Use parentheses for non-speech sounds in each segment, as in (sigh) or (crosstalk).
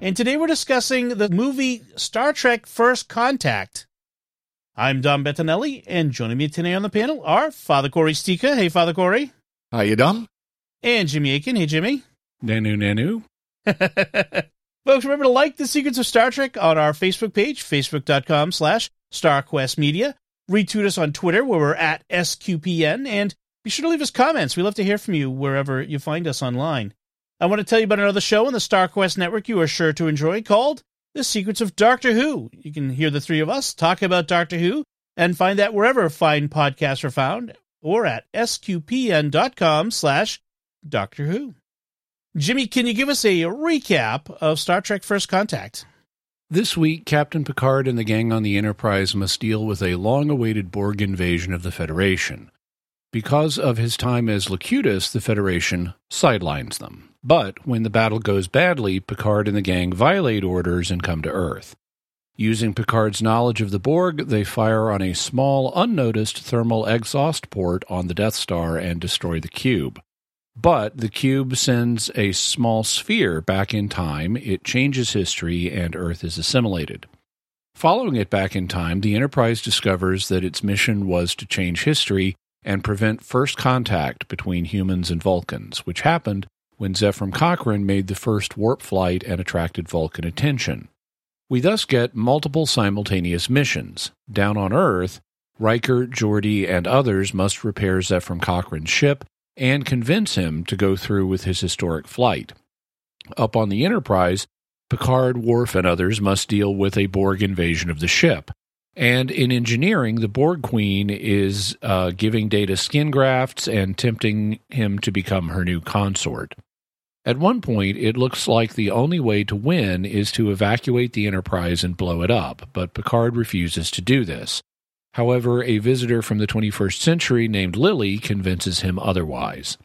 And today we're discussing the movie Star Trek First Contact. I'm Dom Bettinelli, and joining me today on the panel are Father Cory Sticha. Hey, Father Cory. How you Dom? And Jimmy Akin. Hey, Jimmy. Nanu, nanu. (laughs) Folks, remember to like The Secrets of Star Trek on our Facebook page, facebook.com slash StarQuestMedia. Retweet us on Twitter, where we're at SQPN, and be sure to leave us comments. We love to hear from you wherever you find us online. I want to tell you about another show on the StarQuest Network you are sure to enjoy called The Secrets of Doctor Who. You can hear the three of us talk about Doctor Who and find that wherever fine podcasts are found or at sqpn.com slash Doctor Who. Jimmy, can you give us a recap of Star Trek First Contact? This week, Captain Picard and the gang on the Enterprise must deal with a long awaited Borg invasion of the Federation. Because of his time as Locutus, the Federation sidelines them. But when the battle goes badly, Picard and the gang violate orders and come to Earth. Using Picard's knowledge of the Borg, they fire on a small, unnoticed thermal exhaust port on the Death Star and destroy the cube. But the cube sends a small sphere back in time, it changes history, and Earth is assimilated. Following it back in time, the Enterprise discovers that its mission was to change history and prevent first contact between humans and Vulcans, which happened when Zefram Cochrane made the first warp flight and attracted Vulcan attention. We thus get multiple simultaneous missions. Down on Earth, Riker, Geordi, and others must repair Zefram Cochrane's ship and convince him to go through with his historic flight. Up on the Enterprise, Picard, Worf, and others must deal with a Borg invasion of the ship. And in engineering, the Borg Queen is uh, giving Data skin grafts and tempting him to become her new consort. At one point, it looks like the only way to win is to evacuate the Enterprise and blow it up, but Picard refuses to do this. However, a visitor from the 21st century named Lily convinces him otherwise.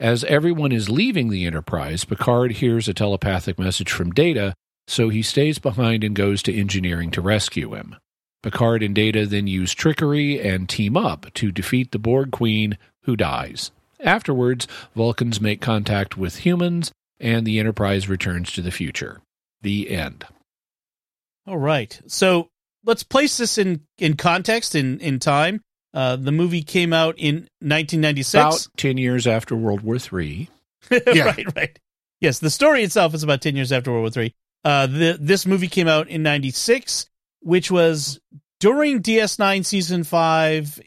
As everyone is leaving the Enterprise, Picard hears a telepathic message from Data, so he stays behind and goes to engineering to rescue him. Picard and Data then use trickery and team up to defeat the Borg Queen, who dies. Afterwards, Vulcans make contact with humans, and the Enterprise returns to the future. The end. All right. So let's place this in, in context, in, in time. Uh, the movie came out in 1996. About 10 years after World War (laughs) III. Yeah. right, right. Yes, the story itself is about 10 years after World War III. Uh, the, this movie came out in 96, which was during DS9 season 5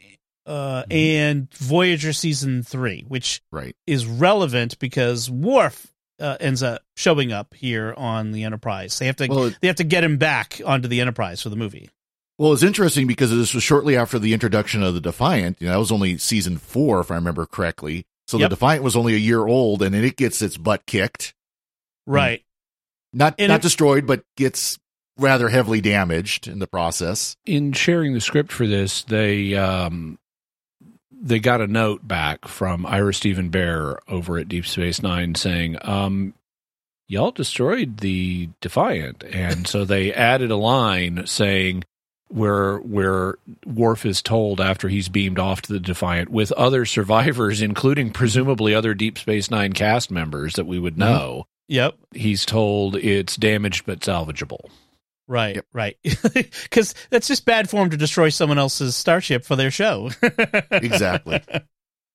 uh, and Voyager season 3, which Right. is relevant because Worf uh, ends up showing up here on the Enterprise. They have to Well, they have to get him back onto the Enterprise for the movie. Well, it's interesting because this was shortly after the introduction of the Defiant. You know, that was only season four, if I remember correctly. So Yep. the Defiant was only a year old, and then it gets its butt kicked. Right. Not And not it- destroyed, but gets rather heavily damaged in the process. in sharing the script for this, they um, they got a note back from Ira Steven Behr over at Deep Space Nine saying, um, "Y'all destroyed the Defiant," and so they (laughs) added a line saying. Where where Worf is told after he's beamed off to the Defiant with other survivors, including presumably other Deep Space Nine cast members that we would know, Yep. he's told it's damaged but salvageable. Right, Yep. right. (laughs) Because that's just bad form to destroy someone else's starship for their show. (laughs) Exactly.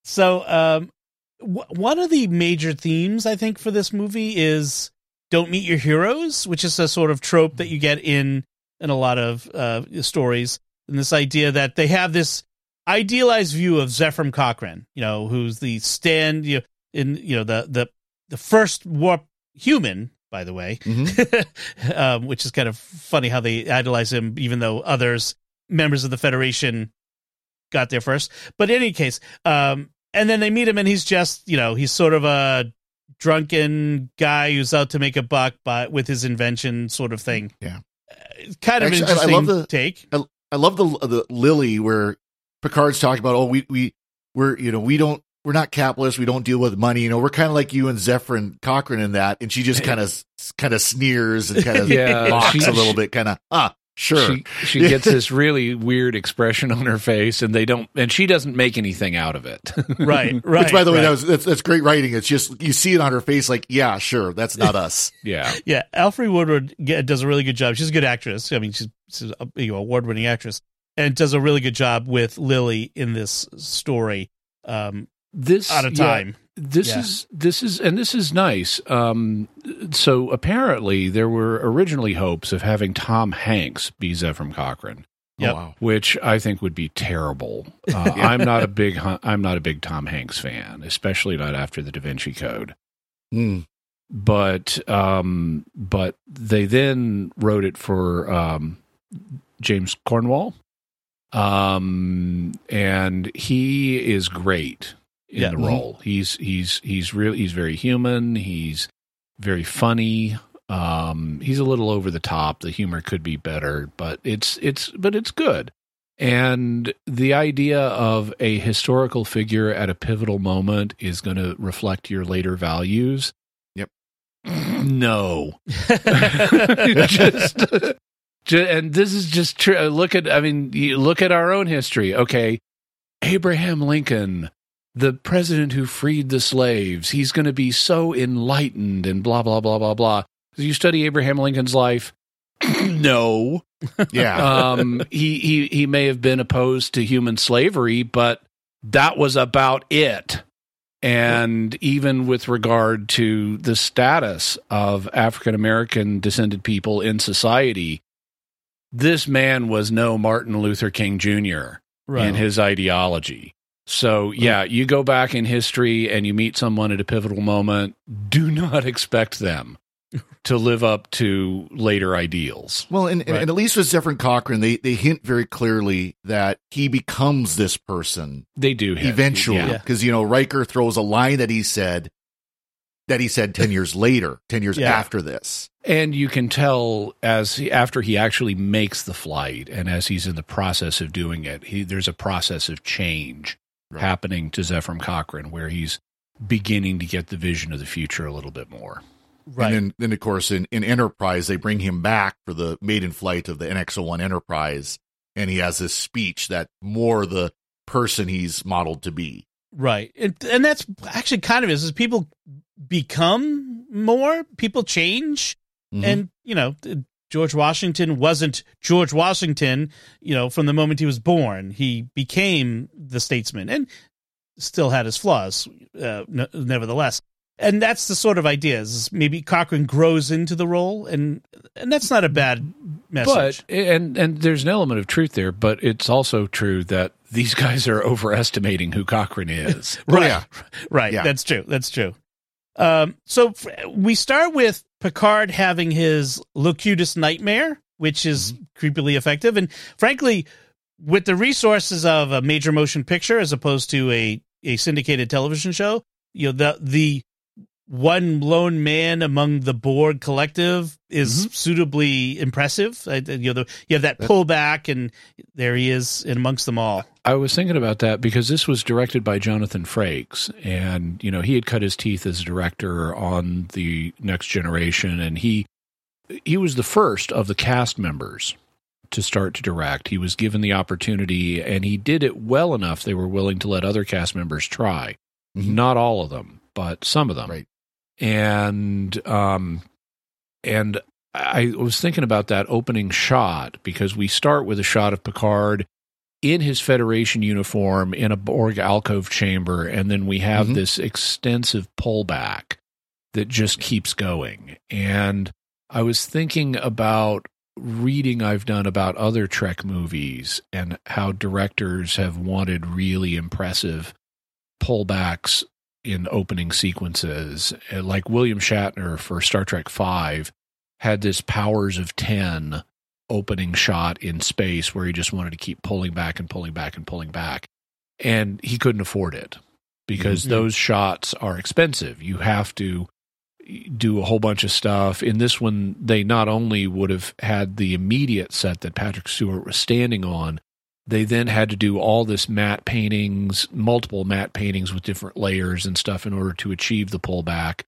so, um, w- one of the major themes I think for this movie is don't meet your heroes, which is a sort of trope that you get in in a lot of uh, stories. And this idea that they have this idealized view of Zefram Cochrane, you know, who's the stand, you know, in you know the the the first warp human, by the way, Mhm. (laughs) um, which is kind of funny how they idolize him, even though others, members of the Federation, got there first. But in any case, um, and then they meet him, and he's just, you know, he's sort of a drunken guy who's out to make a buck, but with his invention, sort of thing. Yeah. kind of Actually, I- I interesting love the- take. I love the the Lily where Picard's talking about, oh, we we we're you know we don't we're not capitalists, we don't deal with money, you know, we're kind of like you and Zefram Cochrane in that, and she just kind of kind of sneers and kind of (laughs) Yeah, mocks she- a little bit, kind of ah sure, She she gets this really weird expression on her face, and they don't, and she doesn't make anything out of it. Right, (laughs) right. Which, by the way, right. that was that's, that's great writing. It's just you see it on her face, like, yeah, sure, that's not (laughs) us. yeah, Yeah, Alfre Woodard does a really good job. She's a good actress. I mean, she's, she's a you know, award-winning actress, and does a really good job with Lily in this story. Um, this out of yeah, time. this Yeah. is this is and this is nice. Um, so apparently there were originally hopes of having Tom Hanks be Zefram Cochrane. Yep. Oh, wow. which I think would be terrible. (laughs) Uh, I'm not a big I'm not a big Tom Hanks fan, especially not after the Da Vinci Code. Hmm. But um, but they then wrote it for um, James Cromwell, um, and he is great in Yeah. the Mhm. role. He's he's he's real. He's very human. He's very funny. Um, he's a little over the top. The humor could be better, but it's it's but it's good. And the idea of a historical figure at a pivotal moment is going to reflect your later values. Yep. (clears throat) No. (laughs) just, ju- and this is just true. Look at, I mean, you look at our own history. Okay. Abraham Lincoln, the president who freed the slaves, he's going to be so enlightened and blah, blah, blah, blah, blah. Do you study Abraham Lincoln's life? (clears throat) no. Yeah. (laughs) Um, he, he, he may have been opposed to human slavery, but that was about it. And even with regard to the status of African American descended people in society, this man was no Martin Luther King Jr. right. in his ideology. So, yeah, you go back in history and you meet someone at a pivotal moment, do (laughs) not expect them to live up to later ideals. Well, and, Right. and at least with Zefram Cochrane, they, they hint very clearly that he becomes this person They do hit. eventually. Yeah. Because, you know, Riker throws a line that he said that he said 10 (laughs) years later, 10 years Yeah. after this. And you can tell as he, after he actually makes the flight and as he's in the process of doing it, he, there's a process of change Right. happening to Zefram Cochrane where he's beginning to get the vision of the future a little bit more. right. And then, then, of course, in, in Enterprise, they bring him back for the maiden flight of the NX-01 Enterprise. And he has this speech that more the person he's modeled to be. Right. And, and that's actually kind of is, is people become more, people change. Mhm. And, you know, George Washington wasn't George Washington, you know, from the moment he was born. He became the statesman and still had his flaws, uh, n- nevertheless. And that's the sort of idea is maybe Cochrane grows into the role and and that's not a bad message. But and and there's an element of truth there, but it's also true that these guys are overestimating who Cochrane is. (laughs) right, yeah. Right. Yeah. That's true. That's true. Um, so f- we start with Picard having his Locutus nightmare, which is mm-hmm. creepily effective. And frankly, with the resources of a major motion picture as opposed to a, a syndicated television show, you know, the, the one lone man among the Borg collective is suitably impressive. I, you know, the, you have that pullback and there he is in amongst them all. I was thinking about that because this was directed by Jonathan Frakes, and you know he had cut his teeth as a director on the Next Generation, and he he was the first of the cast members to start to direct. He was given the opportunity, and he did it well enough. They were willing to let other cast members try, Mhm. not all of them, but some of them. Right. And um, and I was thinking about that opening shot because we start with a shot of Picard in his Federation uniform in a Borg alcove chamber, and then we have Mhm. this extensive pullback that just keeps going. And I was thinking about reading I've done about other Trek movies and how directors have wanted really impressive pullbacks in opening sequences. Uh, Like William Shatner for Star Trek Five had this powers of 10 opening shot in space where he just wanted to keep pulling back and pulling back and pulling back. And he couldn't afford it because Mhm. those shots are expensive. You have to do a whole bunch of stuff. In this one, they not only would have had the immediate set that Patrick Stewart was standing on, they then had to do all this matte paintings, multiple matte paintings with different layers and stuff in order to achieve the pullback.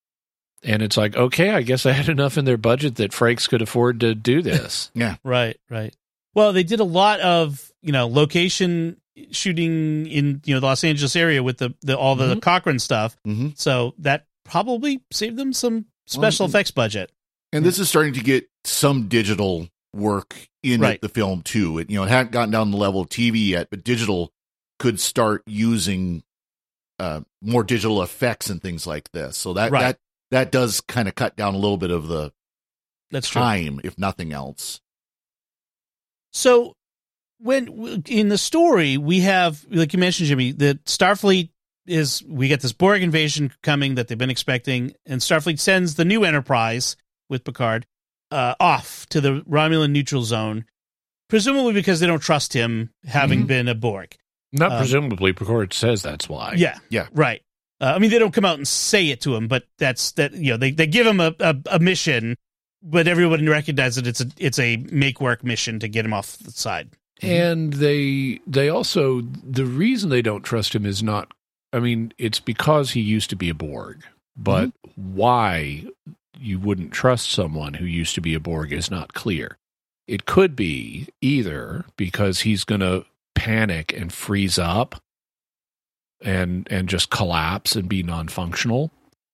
And it's like, okay, I guess I had enough in their budget that Frakes could afford to do (laughs) this. Yeah. Right, right. Well, they did a lot of you know location shooting in you know the Los Angeles area with the, the all the Mhm. Cochrane stuff, hmm so that probably saved them some special Well, effects budget. And this is starting to get some digital work in Right. the film too. It you know it hadn't gotten down the level of TV yet, but digital could start using uh, more digital effects and things like this. So that Right. that that does kind of cut down a little bit of the That's true. time, if nothing else. So when in the story we have like you mentioned Jimmy that Starfleet is we get this Borg invasion coming that they've been expecting and Starfleet sends the new Enterprise with Picard uh, off to the Romulan neutral zone presumably because they don't trust him having Mhm. been a Borg. Not Um, presumably, Picard says that's why. Yeah. Yeah. Right. Uh, I mean, they don't come out and say it to him, but that's that. You know, they they give him a, a, a mission, but everyone recognizes that it's a it's a make work mission to get him off the side. And they they also the reason they don't trust him is not I mean, it's because he used to be a Borg. But why you wouldn't trust someone who used to be a Borg is not clear. It could be either because he's going to panic and freeze up and and just collapse and be non-functional.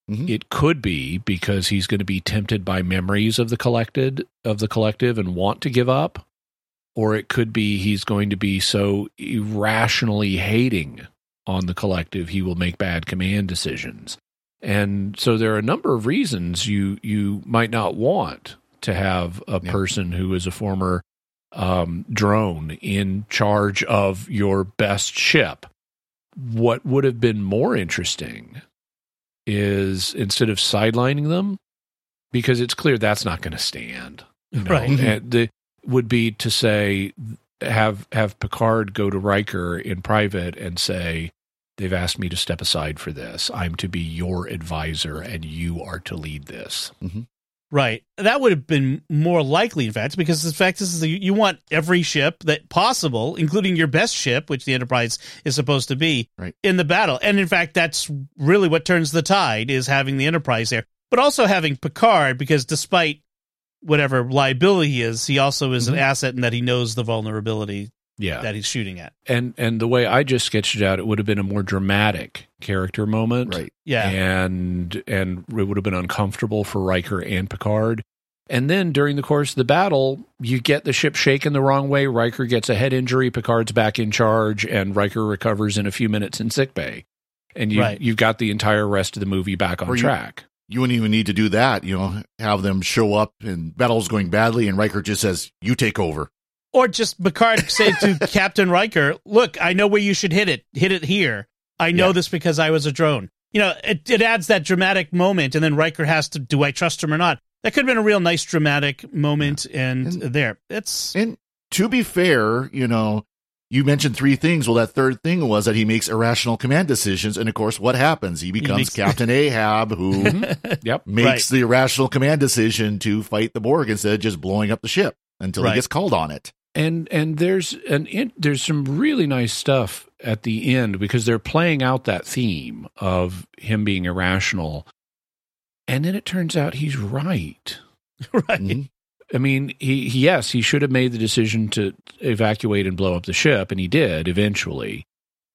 Mhm. It could be because he's going to be tempted by memories of the collected of the collective and want to give up or it could be he's going to be so irrationally hating on the collective he will make bad command decisions. And so there are a number of reasons you you might not want to have a Yeah. person who is a former um, drone in charge of your best ship. What would have been more interesting is instead of sidelining them, because it's clear that's not going to stand. you know, Right. the would be to say have have Picard go to Riker in private and say they've asked me to step aside for this. I'm to be your advisor and you are to lead this. Right. That would have been more likely, in fact, because the fact is, that you, you want every ship that possible, including your best ship, which the Enterprise is supposed to be, Right. in the battle. And in fact, that's really what turns the tide is having the Enterprise there, but also having Picard, because despite whatever liability he is, he also is Mhm. an asset in that he knows the vulnerability Yeah. that he's shooting at. and and the way I just sketched it out, it would have been a more dramatic character moment. Right. Yeah. and and it would have been uncomfortable for Riker and Picard. And then during the course of the battle, you get the ship shaken the wrong way. Riker gets a head injury. Picard's back in charge, and Riker recovers in a few minutes in sickbay. And you Right. you've got the entire rest of the movie back on you- track. You wouldn't even need to do that. You know, have them show up and battle's going badly, and Riker just says, "You take over." Or just Picard (laughs) say to Captain Riker, "Look, I know where you should hit it. Hit it here. I know Yeah. this because I was a drone." You know, it, it adds that dramatic moment, and then Riker has to, "Do I trust him or not?" That could have been a real nice dramatic moment, and, And- there, it's And to be fair, you know, you mentioned three things. Well, that third thing was that he makes irrational command decisions, and of course, what happens? He becomes makes- Captain Ahab, who (laughs) Yep. makes Right. the irrational command decision to fight the Borg instead of just blowing up the ship until Right. he gets called on it. And and there's an in, there's some really nice stuff at the end because they're playing out that theme of him being irrational and then it turns out he's right (laughs) right. Mhm. i mean he, he yes he should have made the decision to evacuate and blow up the ship and he did eventually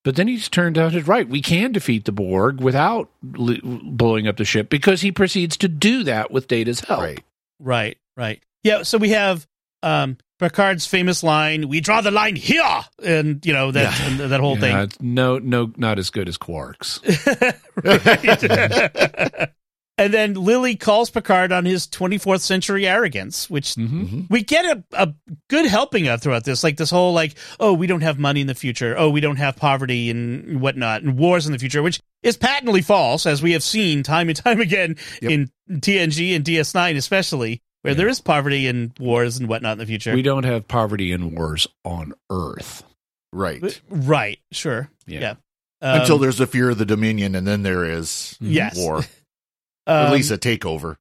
but then he's turned out it right we can defeat the borg without li- blowing up the ship because he proceeds to do that with data's help Right. Right, right. Yeah, so we have um Picard's famous line, "We draw the line here," and you know that Yeah. that whole Yeah, it's no no not as good as quarks (laughs) (laughs) and then Lily calls Picard on his 24th century arrogance, which hmm Mhm. we get a, a good helping of throughout this. Like this whole like, oh, we don't have money in the future. Oh, we don't have poverty and whatnot, and wars in the future, which is patently false, as we have seen time and time again Yep. in TNG and DS9, especially where Yeah. there is poverty and wars and whatnot in the future. we don't have poverty and wars on earth Right. right? Sure. Yeah. Yeah. Um, Until there's a fear of the Dominion, and then there is Yes. war. (laughs) Or at Um, least a takeover.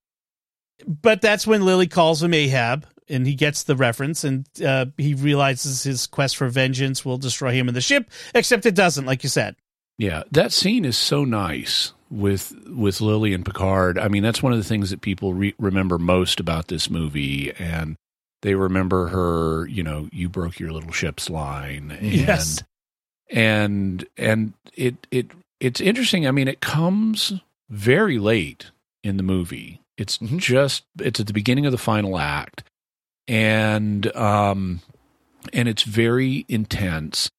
but that's when Lily calls him Ahab, and he gets the reference, and uh, he realizes his quest for vengeance will destroy him and the ship. Except it doesn't, like you said. Yeah, that scene is so nice with with Lily and Picard. I mean, that's one of the things that people re- remember most about this movie, and they remember her. You know, you broke your little ship's line, and Yes. and and it it it's interesting. I mean, it comes very late in the movie. It's Mhm. just it's at the beginning of the final act, and um, and it's very intense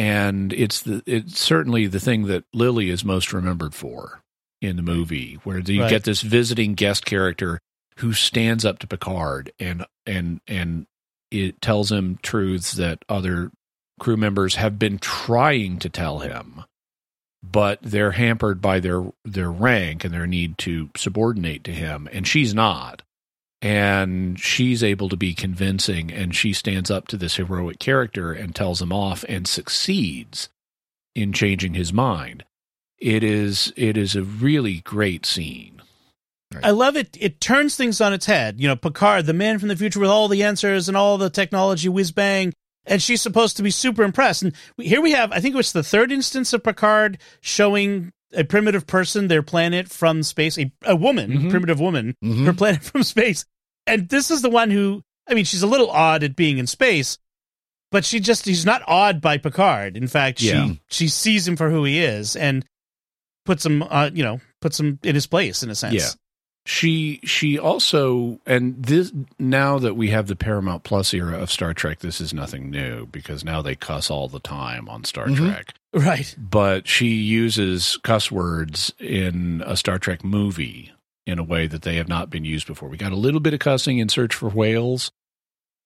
and it's the it's certainly the thing that Lily is most remembered for in the movie, where you Right. get this visiting guest character who stands up to Picard and and and it tells him truths that other crew members have been trying to tell him, but they're hampered by their their rank and their need to subordinate to him, and she's not and she's able to be convincing and she stands up to this heroic character and tells him off and succeeds in changing his mind it is it is a really great scene I love it. It turns things on its head. You know, Picard, the man from the future with all the answers and all the technology whiz bang. And she's supposed to be super impressed. And here we have, I think it was the third instance of Picard showing a primitive person their planet from space, a, a woman, Mhm. primitive woman, Mhm. her planet (laughs) from space. And this is the one who, I mean, she's a little odd at being in space, but she just, she's not awed by Picard. In fact, Yeah. she, she sees him for who he is and puts him, uh, you know, puts him in his place in a sense. Yeah. She she also and this now that we have the paramount plus era of star trek this is nothing new because now they cuss all the time on star Mhm. trek Right. but she uses cuss words in a Star Trek movie in a way that they have not been used before. We got a little bit of cussing in Search for Whales,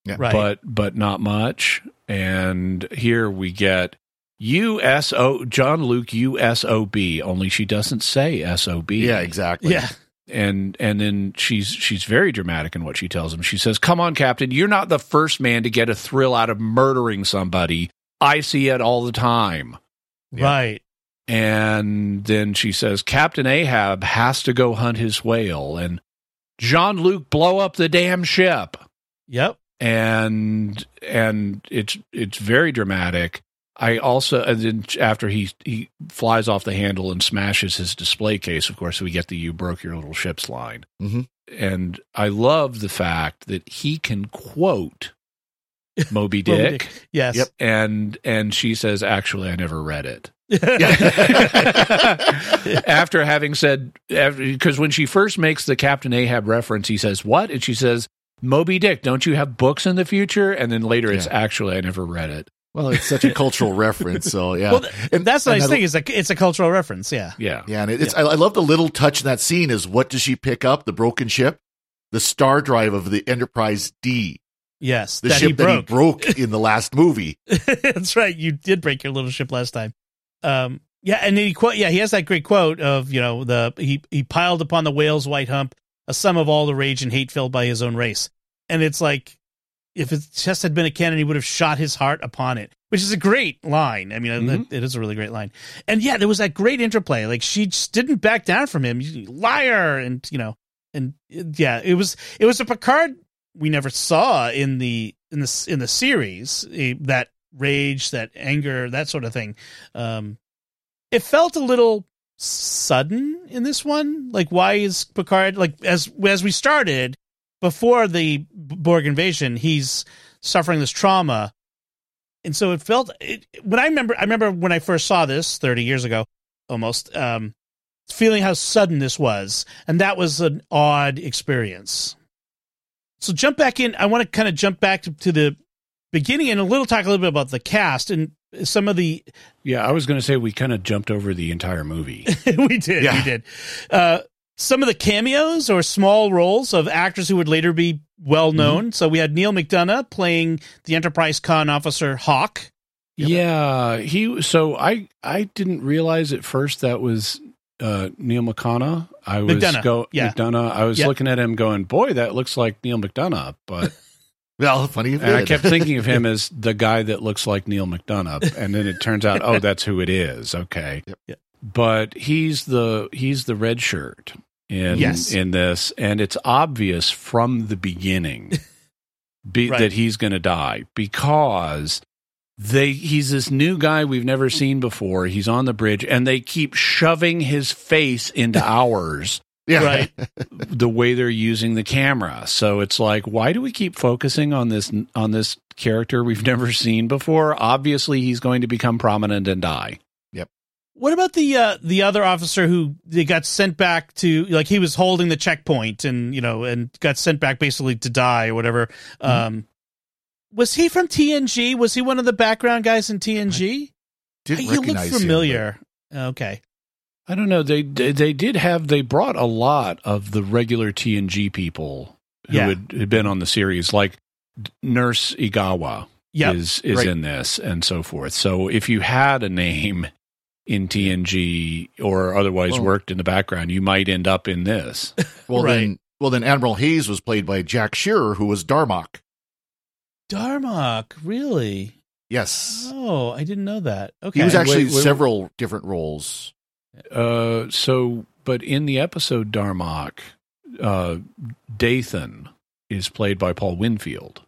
Yeah. Right. but but not much. And here we get USO Jean Luc USOB, only she doesn't say SOB. Yeah, exactly. Yeah. And and then she's she's very dramatic in what she tells him. She says, "Come on, Captain, you're not the first man to get a thrill out of murdering somebody. I see it all the time." Right. And then she says, Captain Ahab has to go hunt his whale and Jean Luc blow up the damn ship. Yep. And and it's it's very dramatic. I also and then after he he flies off the handle and smashes his display case, of course, we get the you broke your little ship's line. Mhm. And I love the fact that he can quote Moby (laughs) Dick. Moby Dick. Yes. Yep. And and she says, actually I never read it. (laughs) (laughs) After having said because when she first makes the Captain Ahab reference, he says what, and she says Moby Dick. Don't you have books in the future? And then later, it's actually I never read it. Well, it's such a (laughs) cultural reference. So yeah. Well, And- that's the and nice I- thing is like it's a cultural reference. Yeah. Yeah, Yeah, and it- it's I, I love the little touch in that scene is what does she pick up? The broken ship, the star drive of the Enterprise D, Yes. the that ship he that he broke. broke (laughs) in the last movie. (laughs) that's right. You did break your little ship last time. Um. Yeah, and he quote. Yeah, he has that great quote of you know the he he piled upon the whale's white hump a sum of all the rage and hate felt by his own race, and it's like if his chest had been a cannon, he would have shot his heart upon it, which is a great line. I mean, Mhm. it is a really great line. And yeah, there was that great interplay. Like she just didn't back down from him. Liar, and you know, and yeah, it was it was a Picard we never saw in the in the in the series. eh, That rage, that anger, that sort of thing. Um, it felt a little sudden in this one. Like, why is Picard like as as we started before the Borg invasion? He's suffering this trauma, and so it felt. It, when I remember, I remember when I first saw this thirty years ago, almost. Um, feeling how sudden this was, and that was an odd experience. So jump back in. I want to kind of jump back to, to the beginning and a little talk a little bit about the cast and some of the yeah. I was going to say we kind of jumped over the entire movie. (laughs) we did. We did. Uh, some of the cameos or small roles of actors who would later be well known. So we had Neil McDonough playing the Enterprise con officer Hawk. yeah, he. So I I didn't realize at first that was uh, Neil McDonough. I was McDonough, go yeah. McDonough. I was Yeah. looking at him going, boy, that looks like Neil McDonough, but. (laughs) Well, funny. And I kept thinking of him (laughs) as the guy that looks like Neil McDonough, and then it turns out, oh, (laughs) that's who it is. Okay, Yep. Yep. but he's the he's the red shirt, in Yes. in this, and it's obvious from the beginning be, (laughs) Right. that he's going to die because they he's this new guy we've never seen before. He's on the bridge, and they keep shoving his face into (laughs) ours. Yeah. Right. (laughs) the way they're using the camera. So it's like, why do we keep focusing on this on this character we've never seen before? Obviously, he's going to become prominent and die. What about the uh, the other officer who they got sent back to? Like he was holding the checkpoint, and you know, and got sent back basically to die or whatever. Mm-hmm. Um, was he from TNG? Was he one of the background guys in TNG? Didn't he looked recognize him, familiar. okay, I don't know. They they they did have they brought a lot of the regular TNG people who Yeah. had, had been on the series, like Nurse Ogawa yeah, is is Right. in this and so forth. So if you had a name in TNG or otherwise Well- worked in the background, you might end up in this. (laughs) Well, Right. then, well, then Admiral Hayes was played by Jack Shearer, who was Darmok. Darmok, really? Yes. Oh, I didn't know that. Okay, He was actually Wait, wait, several different roles. Uh, so, but in the episode Darmok, uh, Dathan is played by Paul Winfield.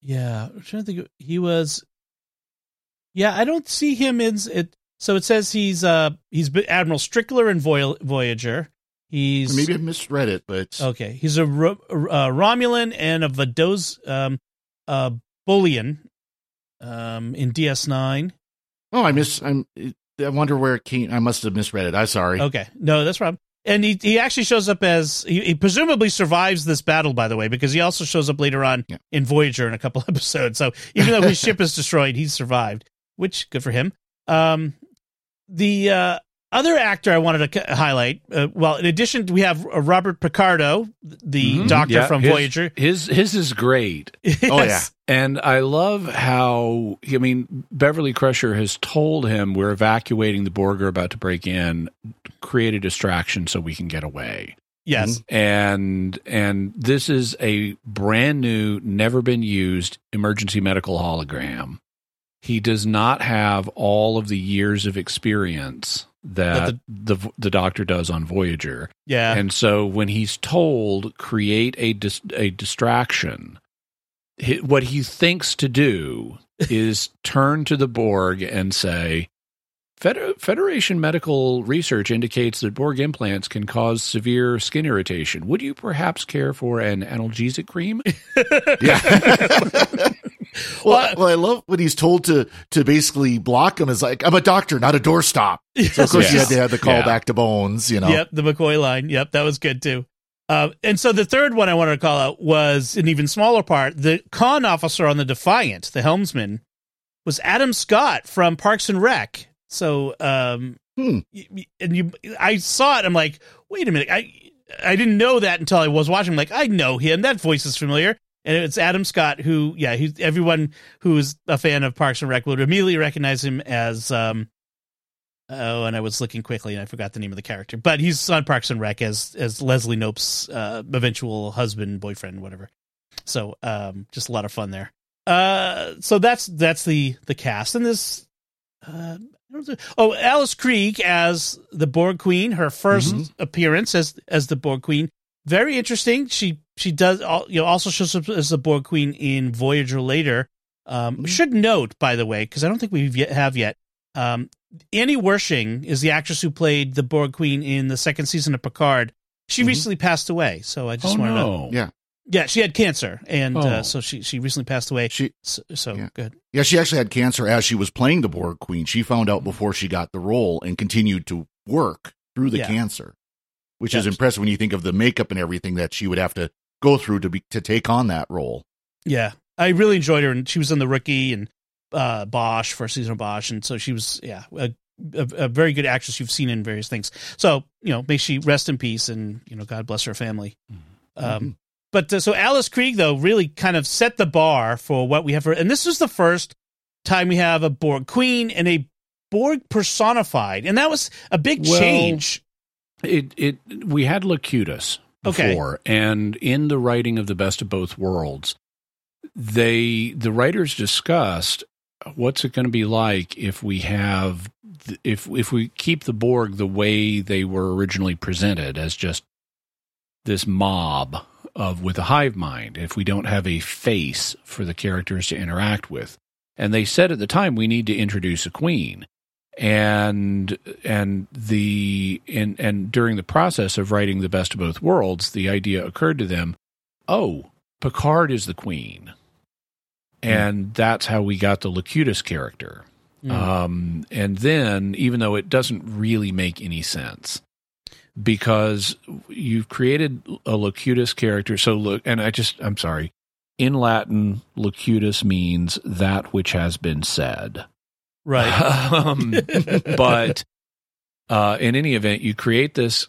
Yeah, I'm trying to think. of- He was. Yeah, I don't see him in it. So it says he's uh he's Admiral Strickler in Voyager. He's Maybe I misread it, but okay. He's a Ro- uh, Romulan and a Vados um uh Bolian um in DS9. oh, I miss. I'm. I wonder where it came. I must have misread it. I'm sorry. Okay, no, that's right. And he he actually shows up as he, he presumably survives this battle, by the way, because he also shows up later on Yeah. in Voyager in a couple (laughs) episodes. So even though his (laughs) ship is destroyed, he's survived, which good for him. Um, the uh, other actor I wanted to highlight, uh, well, in addition, we have uh, Robert Picardo, the Mhm. doctor Yeah, from his- Voyager. His his is great. (laughs) Oh, yeah, And I love how, I mean, Beverly Crusher has told him we're evacuating the Borg are about to break in, create a distraction so we can get away. Yes. And and this is a brand new, never been used emergency medical hologram. He does not have all of the years of experience that the, the doctor does on Voyager. Yeah. And so when he's told create a dis- a distraction, hi what he thinks to do (laughs) is turn to the Borg and say, Federation medical research indicates that Borg implants can cause severe skin irritation. Would you perhaps care for an analgesic cream? (laughs) Yeah. (laughs) well, well, I love when he's told to to basically block him. Is like, I'm a doctor, not a doorstop. (laughs) So of course you had to have the call Yeah. back to Bones. You know. Yep, the McCoy line. Yep, that was good too. Uh, and so the third one I wanted to call out was an even smaller part. The con officer on the Defiant, the helmsman, was Adam Scott from Parks and Rec. So, um, Hmm. and you, I saw it. I'm like, wait a minute. I, I didn't know that until I was watching. I'm like, I know him. That voice is familiar. And it's Adam Scott, who, yeah, he, everyone who's a fan of Parks and Rec would immediately recognize him as, um, Oh, and I was looking quickly and I forgot the name of the character. But he's on Parks and Rec as as Leslie Knope's uh, eventual husband, boyfriend, whatever. So um, just a lot of fun there. Uh, so that's that's the the cast and this. Uh, I don't know- oh, Alice Krige as the Borg Queen, her 1st Mhm. appearance as as the Borg Queen. Very interesting. She she does al- you know also shows up as the Borg Queen in Voyager later. Um, Mhm. Should note by the way because I don't think we yet have yet. Um, Annie Wersching is the actress who played the Borg Queen in the second season of Picard. She Mhm. recently passed away, so I just oh wanted to. no! Yeah. Yeah, she had cancer, and uh, Oh. so she she recently passed away. She So, so Yeah. good. yeah she actually had cancer as she was playing the Borg Queen. She found out before she got the role and continued to work through the Yeah. cancer, which is impressive when you think of the makeup and everything that she would have to go through to be to take on that role. Yeah, I really enjoyed her, and she was in the Rookie and uh, Bosch for season of Bosch, and so she was yeah a, a, a very good actress you've seen in various things. So you know, may she rest in peace, and you know, God bless her family. Um, but uh, so Alice Krige though really kind of set the bar for what we have for, and this was the first time we have a Borg Queen and a Borg personified, and that was a big Well, change. It it we had Locutus Okay. before, and in the writing of the Best of Both Worlds, they the writers discussed what's it going to be like if we have if if we keep the Borg the way they were originally presented as just this mob of with a hive mind, if we don't have a face for the characters to interact with, and they said at the time we need to introduce a queen, and and the and and during the process of writing the best of both worlds, the idea occurred to them, oh, Picard is the queen, and that's how we got the Locutus character. Mm. Um, and then, even though it doesn't really make any sense, because you've created a locutus character. So look, and I just, I'm sorry. In Latin, locutus means that which has been said. right. (laughs) um, but uh, in any event, you create this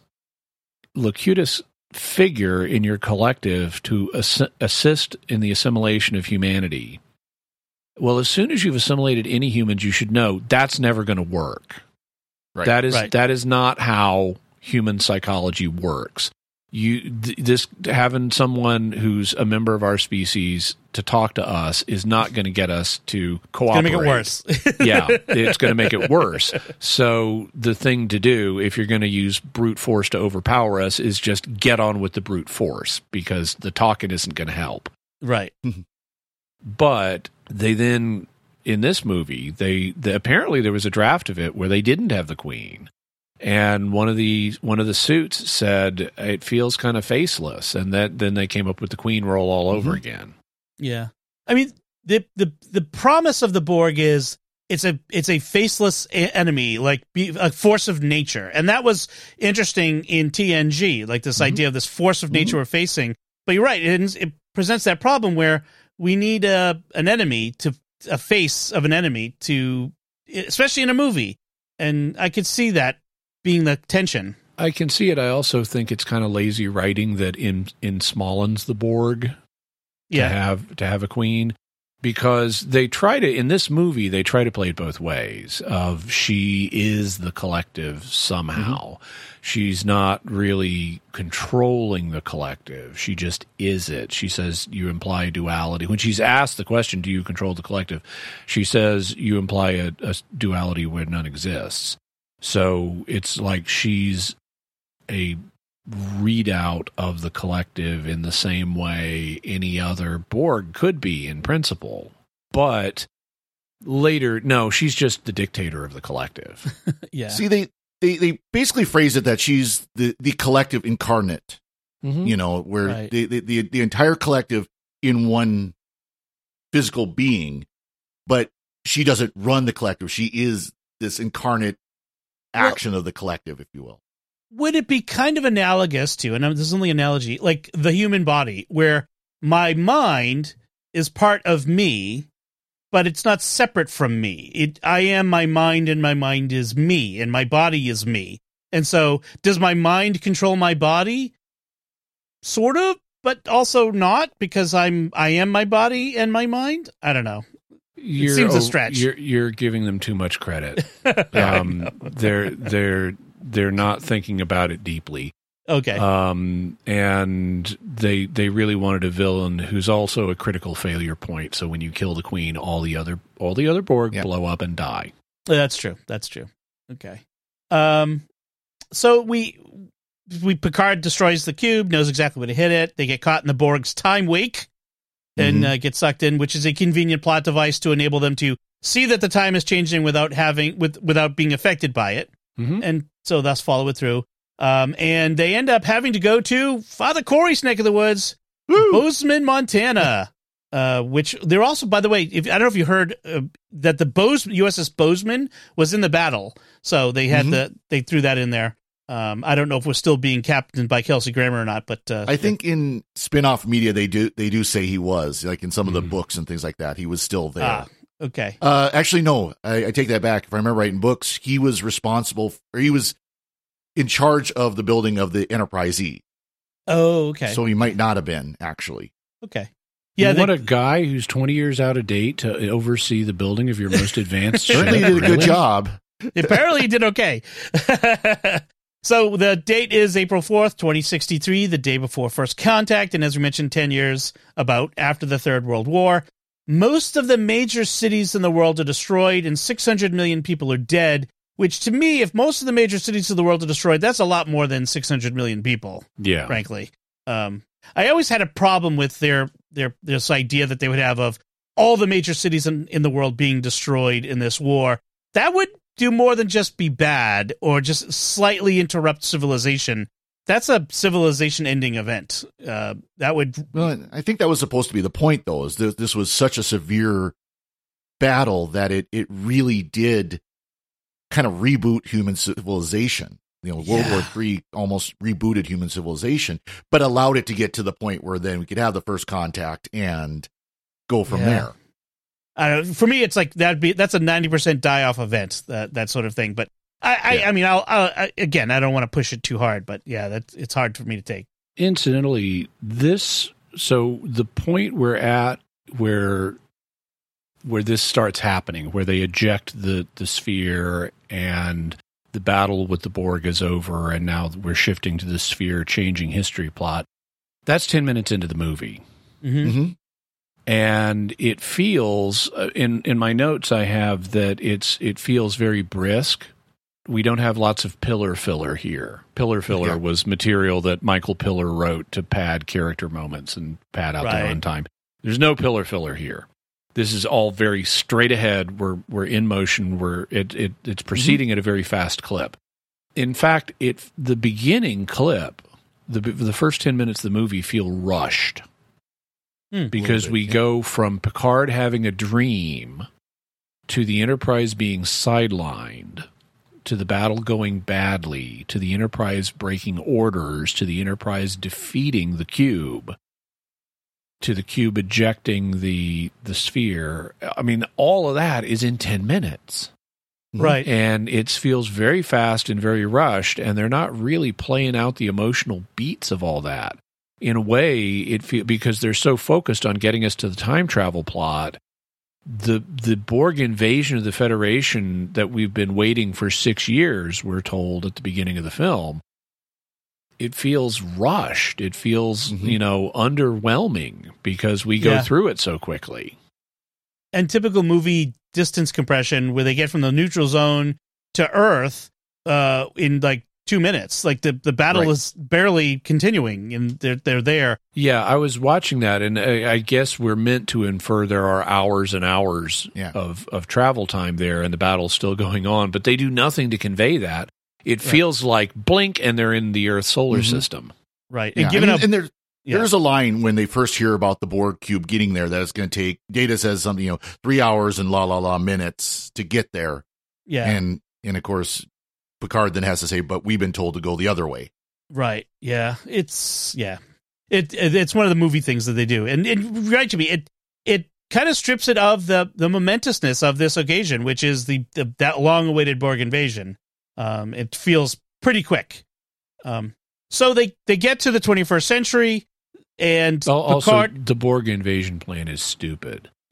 locutus figure in your collective to ass- assist in the assimilation of humanity. Well, as soon as you've assimilated any humans, you should know that's never going to work. Right. That is Right. that is not how human psychology works. You th- this having someone who's a member of our species to talk to us is not going to get us to cooperate. It's Gonna make it worse. (laughs) yeah, it's going to make it worse. So the thing to do if you're going to use brute force to overpower us is just get on with the brute force because the talking isn't going to help. right. (laughs) But they then in this movie they, they apparently there was a draft of it where they didn't have the queen. And one of the one of the suits said it feels kind of faceless, and that then they came up with the queen role all over Mhm. again. Yeah. I mean, the the the promise of the Borg is it's a it's a faceless enemy, like be, a force of nature, and that was interesting in TNG, like this Mhm. idea of this force of nature we're facing. But you're right; it, it presents that problem where we need a an enemy to a face of an enemy to, especially in a movie, and I could see that being the tension. I can see it. I also think it's kind of lazy writing that in in Smallens the Borg to Yeah, have to have a queen because they try to in this movie they try to play it both ways of she is the collective somehow. Mm-hmm. She's not really controlling the collective. She just is it. She says you imply duality. When she's asked the question do you control the collective? she says you imply a, a duality where none exists so it's like she's a readout of the collective in the same way any other Borg could be in principle. But later, no, she's just the dictator of the collective. (laughs) yeah, See, they, they they basically phrase it that she's the the collective incarnate. Mm-hmm. You know, where Right. the, the the the entire collective in one physical being, but she doesn't run the collective. She is this incarnate Well- action of the collective, if you will. would it be kind of analogous to, and this is only analogy, like the human body, where my mind is part of me, but it's not separate from me. It, I am my mind, and my mind is me, and my body is me. And so, does my mind control my body? Sort of, but also not because I'm I am my body and my mind. I don't know. You're, seems a stretch. You're, you're giving them too much credit. (laughs) um, they're they're they're not thinking about it deeply. Okay, Um, and they they really wanted a villain who's also a critical failure point. So when you kill the queen, all the other all the other Borg Yeah. blow up and die. That's true. That's true. Okay. Um, so we we Picard destroys the cube, knows exactly where to hit it. They get caught in the Borg's time wake and uh, get sucked in, which is a convenient plot device to enable them to see that the time is changing without having with without being affected by it, Mm-hmm. and so thus follow it through. Um, and they end up having to go to Father Cory's neck of the woods, Bozeman, Montana. (laughs) Uh, which they're also, by the way, if I don't know if you heard uh, that the Bose USS Bozeman was in the battle, so they had Mhm. the they threw that in there. Um, I don't know if we're still being captained by Kelsey Grammer or not, but uh, I think in spin-off media they do they do say he was like in some of the Mhm. books and things like that. He was still there. ah, okay, Uh, actually, no. I, I take that back. If I remember right in books, he was responsible, or he was in charge of the building of the Enterprise E. oh, okay, So he might not have been actually. okay, yeah, what they- a guy who's 20 years out of date to oversee the building of your most (laughs) advanced Certainly ship. did a good job. apparently he did okay. (laughs) so the date is April 4th, 2063, the day before first contact. And as we mentioned, 10 years about after the Third World War. Most of the major cities in the world are destroyed and 600 million people are dead. which to me, if most of the major cities of the world are destroyed, that's a lot more than 600 million people, Yeah. frankly. Um, I always had a problem with their their this idea that they would have of all the major cities in, in the world being destroyed in this war. That would do more than just be bad or just slightly interrupt civilization. That's a civilization ending event. Uh, that would Well, I think that was supposed to be the point, though, is that this was such a severe battle that it it really did kind of reboot human civilization. You know, World Yeah. War Three almost rebooted human civilization, but allowed it to get to the point where then we could have the first contact and go from Yeah. there. I don't know, for me, it's like that'd be that's a ninety percent die off event that that sort of thing. But I, I, Yeah. I mean, I'll, I'll I, again, I don't want to push it too hard, but yeah, that's it's hard for me to take. Incidentally, this so the point we're at where where this starts happening, where they eject the the sphere and the battle with the Borg is over, and now we're shifting to the sphere, changing history plot. That's ten minutes into the movie. Mm-hmm. hmm and it feels uh, in in my notes I have that it's it feels very brisk. We don't have lots of Piller filler here. Piller filler was material that Michael Piller wrote to pad character moments and pad out Right. the runtime. There's no Piller filler here. This is all very straight ahead. We're we're in motion. We're it, it it's proceeding at a very fast clip. In fact, it the beginning clip, the the first ten minutes of the movie feel rushed Hmm. because bit, we yeah. go from Picard having a dream to the Enterprise being sidelined to the battle going badly to the Enterprise breaking orders to the Enterprise defeating the cube to the cube ejecting the the sphere i mean all of that is in 10 minutes Right. and it feels very fast and very rushed and they're not really playing out the emotional beats of all that in a way it feel because they're so focused on getting us to the time travel plot the the borg invasion of the federation that we've been waiting for 6 years we're told at the beginning of the film it feels rushed it feels Mhm. you know underwhelming because we go Yeah. through it so quickly and typical movie distance compression where they get from the neutral zone to Earth uh, in like two minutes. Like the the battle Right. is barely continuing, and they're they're there. Yeah, I was watching that, and I, I guess we're meant to infer there are hours and hours Yeah. of of travel time there, and the battle's still going on. But they do nothing to convey that. It Right. feels like blink, and they're in the Earth solar Mhm. system. Right. Yeah, And given I mean, a and there, yeah. there's a line when they first hear about the Borg cube getting there that it's going to take. Data says something, you know, three hours and la la la minutes to get there, yeah. and and of course, Picard then has to say, "But we've been told to go the other way." Right. Yeah. It's yeah. It, it it's one of the movie things that they do, and and right to me, it it kind of strips it of the the momentousness of this occasion, which is the, the that long awaited Borg invasion. Um, it feels pretty quick. Um, so they they get to the 21st century, and Al- Also, Picard the Borg invasion plan is stupid. (laughs)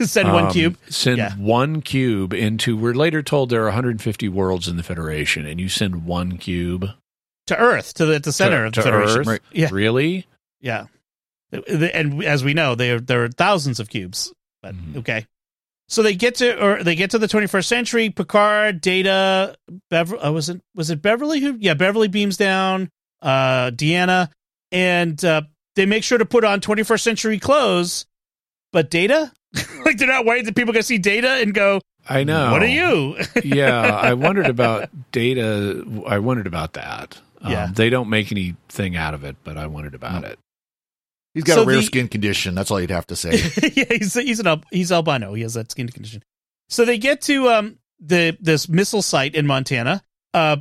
(laughs) send one Um, cube. Send Yeah. one cube into. We're later told there are 150 worlds in the Federation, and you send one cube to Earth, to the the center to, of the to Federation. Earth. Right. Yeah. Really? Yeah, and as we know, there there are thousands of cubes. But Mhm. okay, so they get to or they get to the 21st century. Picard, Data, Beverly. Uh, was it was it Beverly who? Yeah, Beverly beams down. Uh, Deanna, and uh, they make sure to put on 21st century clothes. But Data, (laughs) like they're not worried that people can see Data and go, I know. "What are you?" (laughs) yeah, I wondered (laughs) about data. I wondered about that. Um, Yeah. They don't make anything out of it, but I wondered about No. it. He's got So a rare the- skin condition. That's all you'd have to say. yeah, he's he's an al- he's albino. He has that skin condition. So they get to um the this missile site in Montana, uh,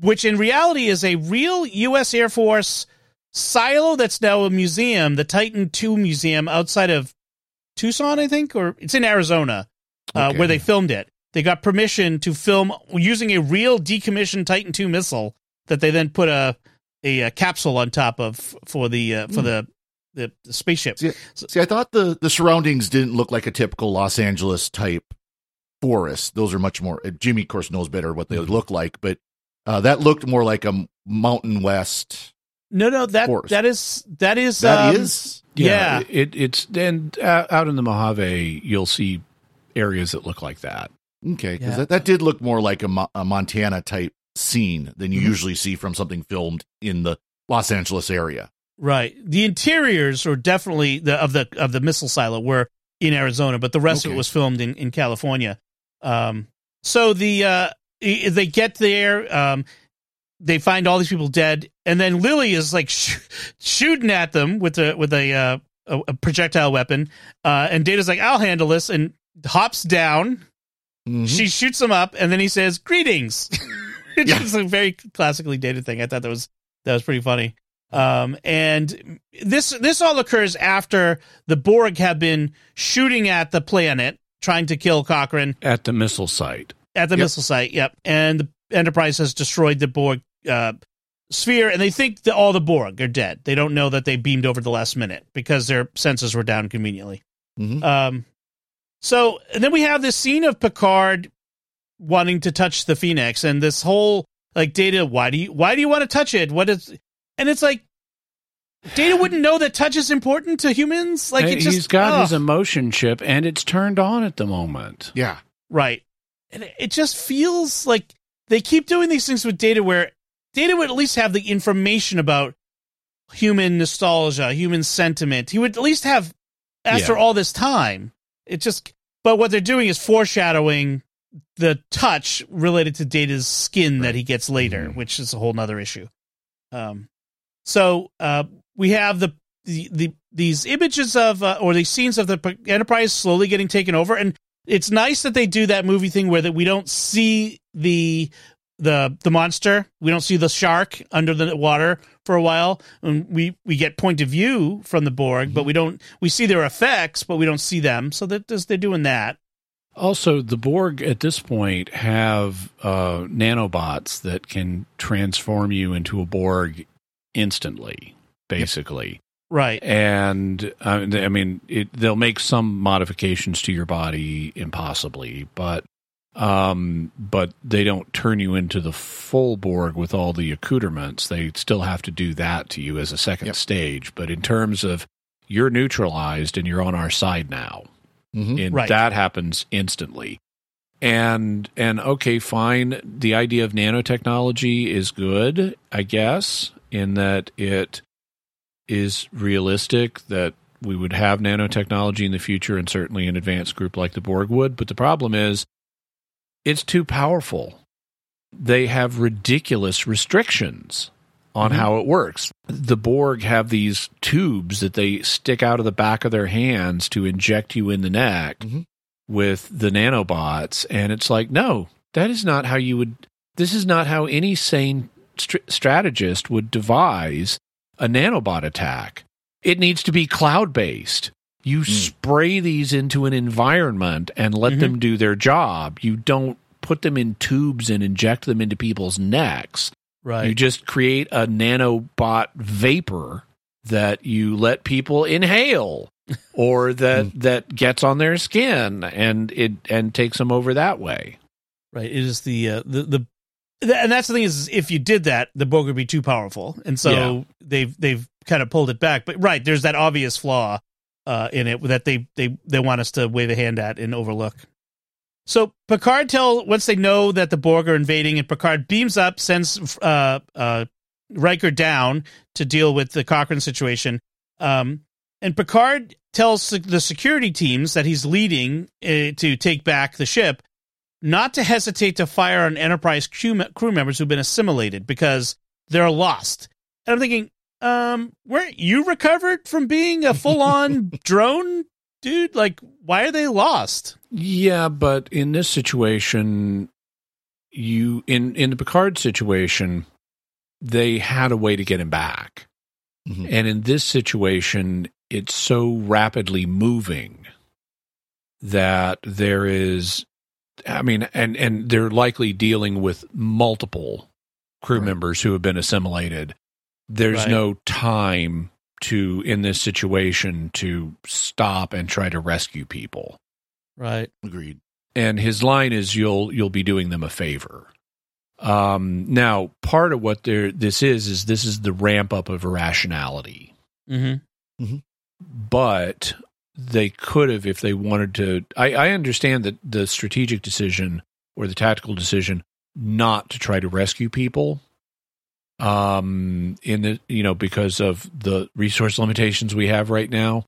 which in reality is a real U.S. Air Force silo that's now a museum, the Titan II Museum outside of Tucson, I think, or it's in Arizona, uh, Okay. where they filmed it. They got permission to film using a real decommissioned Titan II missile that they then put a a, uh capsule on top of for the uh, for Hmm. the, the the spaceship. See, See, I thought the the surroundings didn't look like a typical Los Angeles type forest. Those are much more. uh, Jimmy, of course, knows better what they Mm-hmm. look like, but uh, that looked more like a Mountain West. No, no, that Forest. that is that is That um, is yeah. it, it's and uh, out in the Mojave, you'll see areas that look like that. Okay, because Yeah. that, that did look more like a, Mo- a Montana type scene than you Mhm. usually see from something filmed in the Los Angeles area. Right. The interiors are definitely the of the of the missile silo were in Arizona, but the rest of it was filmed in in California. Um, so the uh, they get there, um, they find all these people dead, and then Lily is like (laughs) sh- shooting at them with a with a uh, a, a projectile weapon, uh, and Data's like, "I'll handle this," and hops down. Mhm. She shoots him up, and then he says, "Greetings." (laughs) it's Yeah. just a very classically dated thing. I thought that was that was pretty funny. Um, and this this all occurs after the Borg have been shooting at the planet, trying to kill Cochrane At the missile site. at the Yep. missile site. Yep, and the Enterprise has destroyed the Borg uh, sphere, and they think that all the Borg are dead. They don't know that they beamed over the last minute because their senses were down conveniently. Mhm. Um, so and then we have this scene of Picard wanting to touch the Phoenix, and this whole like Data, why do you why do you want to touch it? What is? And it's like Data wouldn't know that touch is important to humans. Like it just he's got his emotion chip and it's turned on at the moment. Yeah. Right. And it- it just feels like they keep doing these things with data where data would at least have the information about human nostalgia, human sentiment. He would at least have after Yeah. all this time. It just but what they're doing is foreshadowing the touch related to Data's skin that he gets later, Mhm. which is a whole nother issue. Um so uh we have the the, the these images of uh, or these scenes of the Enterprise slowly getting taken over, and it's nice that they do that movie thing where that we don't see the the the monster, we don't see the shark under the water for a while, and we we get point of view from the Borg, but we don't we see their effects, but we don't see them. So that does they're doing that. Also, the Borg at this point have uh, nanobots that can transform you into a Borg instantly, basically. Right. And uh, I mean, it, they'll make some modifications to your body impossibly, but um, but they don't turn you into the full Borg with all the accoutrements. They still have to do that to you as a second Yep. stage. But in terms of you're neutralized and you're on our side now, Mhm. and Right. that happens instantly and and okay fine the idea of nanotechnology is good i guess in that it is realistic that we would have nanotechnology in the future and certainly an advanced group like the borg would but the problem is it's too powerful they have ridiculous restrictions on Mhm. how it works. The Borg have these tubes that they stick out of the back of their hands to inject you in the neck Mhm. with the nanobots. And it's like, no, that is not how you would, this is not how any sane str- strategist would devise a nanobot attack. It needs to be cloud based. You spray these into an environment and let Mhm. them do their job. You don't put them in tubes and inject them into people's necks. Right. You just create a nanobot vapor that you let people inhale (laughs) or that that gets on their skin and it and takes them over that way. Right. It is the uh, the the and that's the thing is if you did that, the bug would be too powerful, and so Yeah. they've they've kind of pulled it back. But right, there's that obvious flaw uh, in it that they they they want us to wave a hand at and overlook. So Picard tell once they know that the Borg are invading, and Picard beams up, sends uh, uh, Riker down to deal with the Cochrane situation. Um, and Picard tells the security teams that he's leading uh, to take back the ship not to hesitate to fire on Enterprise crew, crew members who've been assimilated because they're lost. And I'm thinking, um, weren't you recovered from being a full on (laughs) drone dude? Like, why are they lost? Yeah, but in this situation you in in the Picard situation they had a way to get him back. Mhm. And in this situation it's so rapidly moving that there is I mean and and they're likely dealing with multiple crew Right. members who have been assimilated. There's Right. no time to in this situation to stop and try to rescue people Right. Agreed. and his line is you'll you'll be doing them a favor um now part of what there this is is this is the ramp up of irrationality Mm-hmm. but they could have if they wanted to. I, I understand that the strategic decision or the tactical decision not to try to rescue people um in the you know because of the resource limitations we have right now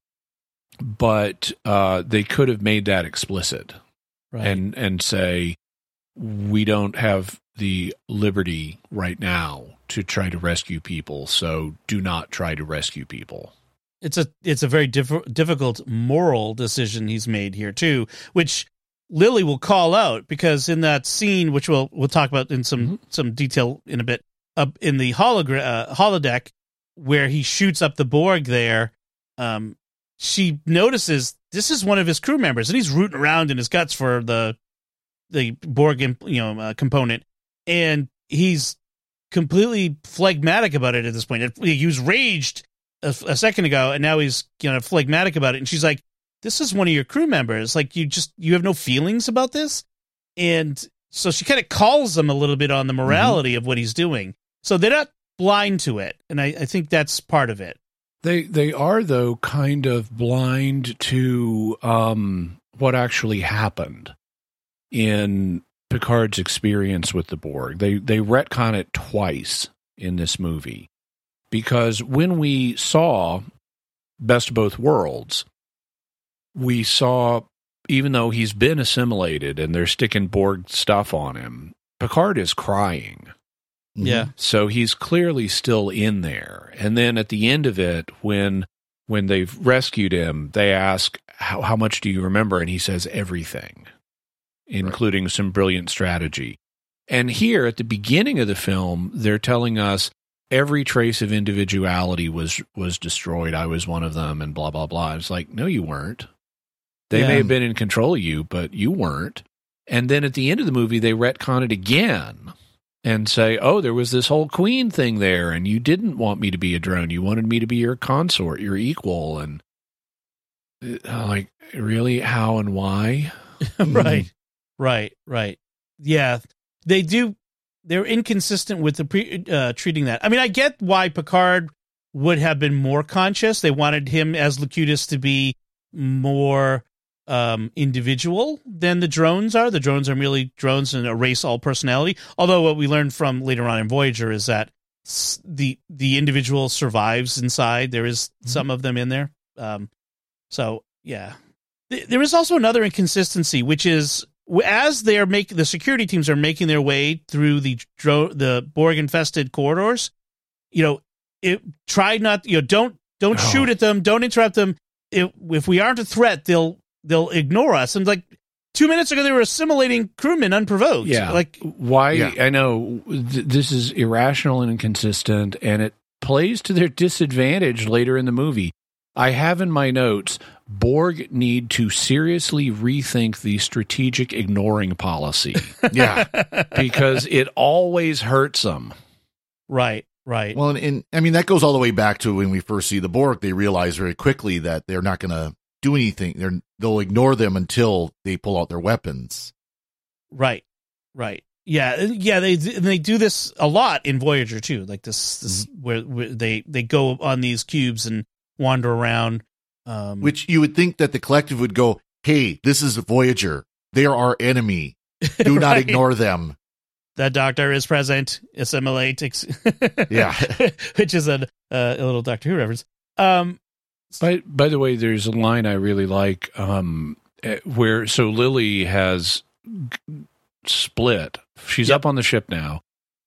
but uh they could have made that explicit Right. and and say we don't have the liberty right now to try to rescue people so do not try to rescue people it's a it's a very diff- difficult moral decision he's made here too, which Lily will call out because in that scene, which we'll we'll talk about in some Mhm. some detail in a bit, uh, in the hologra- uh, holodeck where he shoots up the Borg there, um, she notices this is one of his crew members, and he's rooting around in his guts for the the Borg, imp- you know, uh, component, and he's completely phlegmatic about it at this point. He was raged a, a second ago, and now he's you know phlegmatic about it. And she's like, "This is one of your crew members. Like you just you have no feelings about this." And so she kind of calls him a little bit on the morality of what he's doing. So they're not blind to it, and I, I think that's part of it. They they are though kind of blind to um, what actually happened in Picard's experience with the Borg. They they retcon it twice in this movie because when we saw Best of Both Worlds, we saw even though he's been assimilated and they're sticking Borg stuff on him, Picard is crying. Mm-hmm. Yeah, So he's clearly still in there. And then at the end of it, when when they've rescued him, they ask how how much do you remember, and he says everything, including some brilliant strategy. And here at the beginning of the film, they're telling us every trace of individuality was was destroyed. I was one of them, and blah blah blah. It's like, no, you weren't. They Yeah. may have been in control of you, but you weren't. And then at the end of the movie, they retcon it again and say, "Oh, there was this whole queen thing there, and you didn't want me to be a drone. You wanted me to be your consort, your equal." And uh, like, really, how and why? (laughs) right, right, right. Yeah, they do. They're inconsistent with the pre, uh, treating that. I mean, I get why Picard would have been more conscious. They wanted him as Locutus to be more um, individual than the drones are. The drones are merely drones and erase all personality. Although what we learned from later on in Voyager is that the the individual survives inside. There is some of them in there. Um, so yeah, Th- there is also another inconsistency, which is as they are making the security teams are making their way through the dro- the Borg infested corridors. You know, it try not you know don't don't Oh. shoot at them, don't interrupt them. If, if we aren't a threat, they'll they'll ignore us. And like two minutes ago, they were assimilating crewmen unprovoked. Yeah. like Why? Yeah. I know th- this is irrational and inconsistent, and it plays to their disadvantage later in the movie. I have in my notes Borg need to seriously rethink the strategic ignoring policy (laughs) yeah. because it always hurts them. right, right. Well, and, and I mean that goes all the way back to when we first see the Borg. They realize very quickly that they're not going to do anything. They're they'll ignore them until they pull out their weapons. Right, right. Yeah, yeah. They they do this a lot in Voyager too. Like this, this where, where they they go on these cubes and wander around. Um, Which you would think that the collective would go, "Hey, this is Voyager. They are our enemy. (laughs) Do not Right. ignore them." the Doctor is present. Assimilate. Ex- Yeah. (laughs) which is a uh, a little Doctor Who reference. Um, By by the way, there's a line I really like um, eh, where so Lily has g- split. She's Yep. up on the ship now,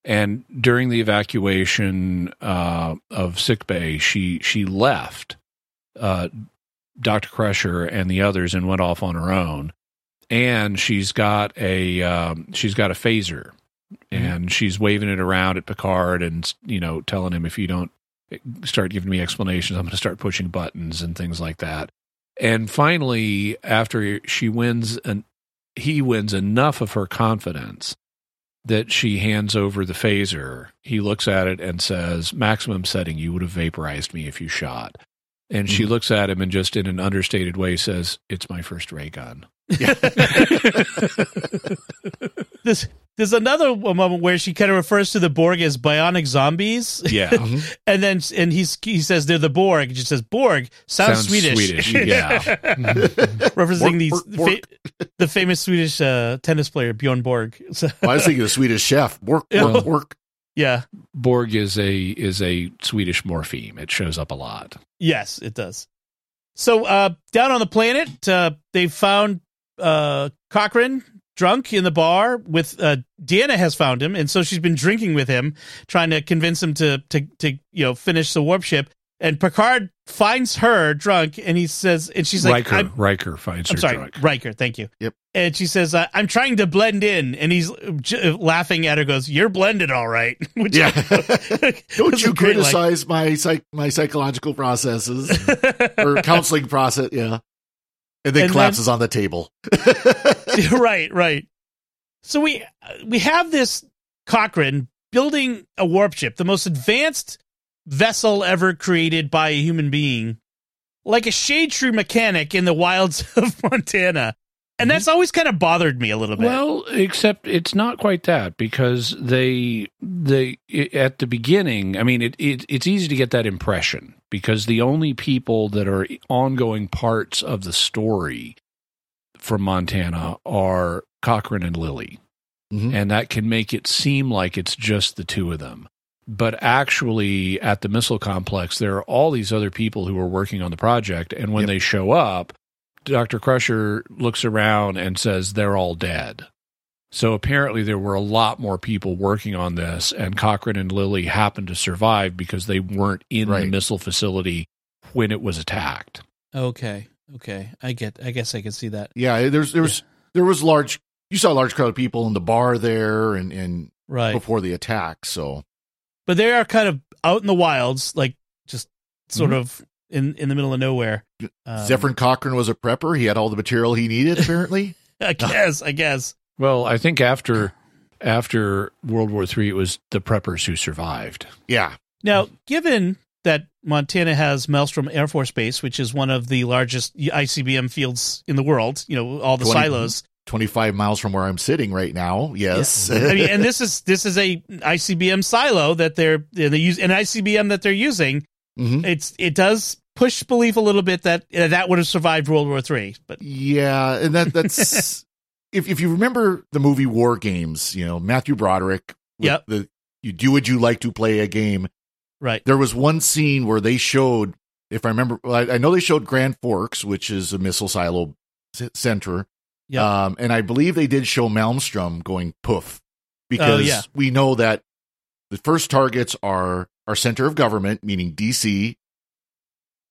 and during the evacuation uh, of sickbay, she she left uh, Doctor Crusher and the others and went off on her own. And she's got a um, she's got a phaser, and she's waving it around at Picard and you know telling him if you don't start giving me explanations. I'm going to start pushing buttons and things like that. And finally, after she wins and he wins enough of her confidence that she hands over the phaser, he looks at it and says, "Maximum setting, you would have vaporized me if you shot." And she Mhm. looks at him and just in an understated way says, "It's my first ray gun." (laughs) (laughs) this there's another moment where she kind of refers to the Borg as bionic zombies. Yeah. (laughs) and then and he's he says they're the Borg. She says Borg sounds, Sounds Swedish. Swedish, (laughs) yeah. referencing Borg, these Borg, Borg. fa- the famous Swedish uh, tennis player Bjorn Borg. (laughs) So, Well, I was thinking the Swedish chef. Work, work, work. yeah, Borg is a is a Swedish morpheme. It shows up a lot. yes, it does. So uh, down on the planet, uh, they found uh, Cochrane drunk in the bar with uh, Deanna has found him, and so she's been drinking with him, trying to convince him to to to you know finish the warp ship. And Picard finds her drunk, and he says, and she's like, Riker I'm, Riker finds I'm her sorry, drunk. Riker. Thank you. Yep. And she says, uh, "I'm trying to blend in," and he's j- laughing at her. Goes, "You're blended, all right." (laughs) Which Yeah. was (laughs) Don't you great (laughs) line. criticize my psych, my psychological processes or counseling process? Yeah. And then And collapses on the table. (laughs) (laughs) right, right. So we we have this Cochrane building a warp ship, the most advanced vessel ever created by a human being, like a shade tree mechanic in the wilds (laughs) of Montana. And that's always kind of bothered me a little bit. Well, except it's not quite that because they they at the beginning. I mean, it, it it's easy to get that impression because the only people that are ongoing parts of the story from Montana are Cochrane and Lily, Mhm. and that can make it seem like it's just the two of them. But actually, at the missile complex, there are all these other people who are working on the project, and when Yep. they show up, Dr. Crusher looks around and says they're all dead. So apparently there were a lot more people working on this and Cochrane and Lily happened to survive because they weren't in the missile facility when it was attacked. okay, okay, I get. I guess I can see that. Yeah. There's, there was, there was large, you saw a large crowd of people in the bar there and, and Right, before the attack. So but they are kind of out in the wilds, like just sort Mhm. of in in the middle of nowhere. Um, Zefram Cochrane was a prepper. He had all the material he needed, apparently. (laughs) I guess. I guess. Well, I think after after World War III it was the preppers who survived. yeah. Now, given that Montana has Malmstrom Air Force Base, which is one of the largest ICBM fields in the world, you know, all the 20 silos. 25 miles from where I'm sitting right now. Yes. I mean, and this is this is a ICBM silo that they're they use an ICBM that they're using. Mhm. It's it does push belief a little bit that uh, that would have survived World War Three, but Yeah, and that that's (laughs) if if you remember the movie War Games, you know Matthew Broderick. Yep. The you do would you like to play a game? right, There was one scene where they showed, if I remember, well, I, I know they showed Grand Forks, which is a missile silo center. Yep. Um, and I believe they did show Malmstrom going poof because Oh, yeah. we know that the first targets are our center of government, meaning DC,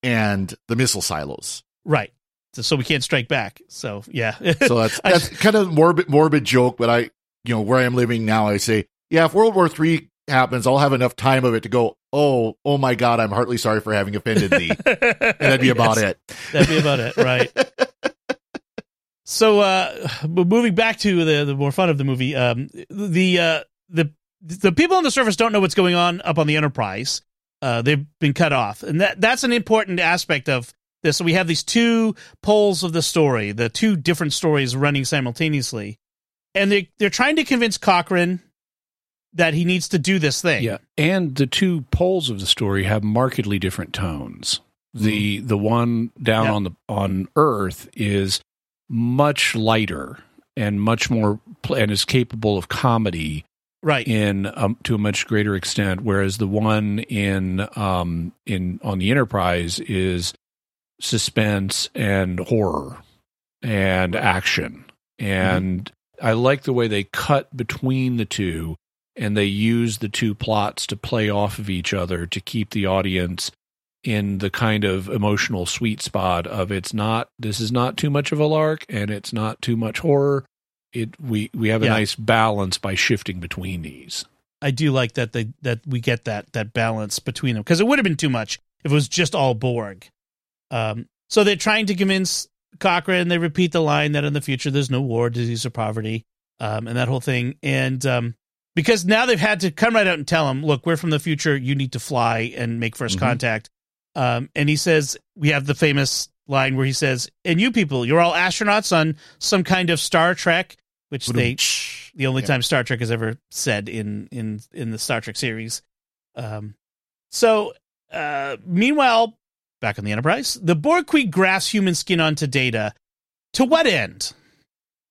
and the missile silos. right. So, so we can't strike back. So yeah, So that's (laughs) I- that's kind of morbid morbid joke, but I you know where I'm living now, I say, yeah, if World War Three happens, I'll have enough time of it to go. Oh, oh my God, I'm heartily sorry for having offended thee, (laughs) and that'd be about it. That'd be about it, right? (laughs) so, uh, moving back to the the more fun of the movie, um, the uh, the the people on the surface don't know what's going on up on the Enterprise. Uh, they've been cut off, and that that's an important aspect of this. So we have these two poles of the story, the two different stories running simultaneously, and they they're trying to convince Cochrane that he needs to do this thing. Yeah, and the two poles of the story have markedly different tones. The the one down Yeah. on the on Earth is much lighter and much more and is capable of comedy right. in um, to a much greater extent, whereas the one in um in on the Enterprise is suspense and horror and action. And I like the way they cut between the two and they use the two plots to play off of each other to keep the audience in the kind of emotional sweet spot of it's not this is not too much of a lark and it's not too much horror it we we have a Yeah. nice balance by shifting between these I do like that they that we get that that balance between them because it would have been too much if it was just all Borg. Um, so they're trying to convince Cochrane. They repeat the line that in the future there's no war, disease, or poverty, um, and that whole thing. And um, because now they've had to come right out and tell him, "Look, we're from the future. You need to fly and make 1st Mhm. contact." Um, and he says, "We have the famous line where he says, and you people, you're all astronauts on some kind of Star Trek." Which they The only Yeah. time Star Trek has ever said in in in the Star Trek series. Um, so uh, meanwhile, back on the Enterprise, the Borg Queen grafts human skin onto Data. To what end?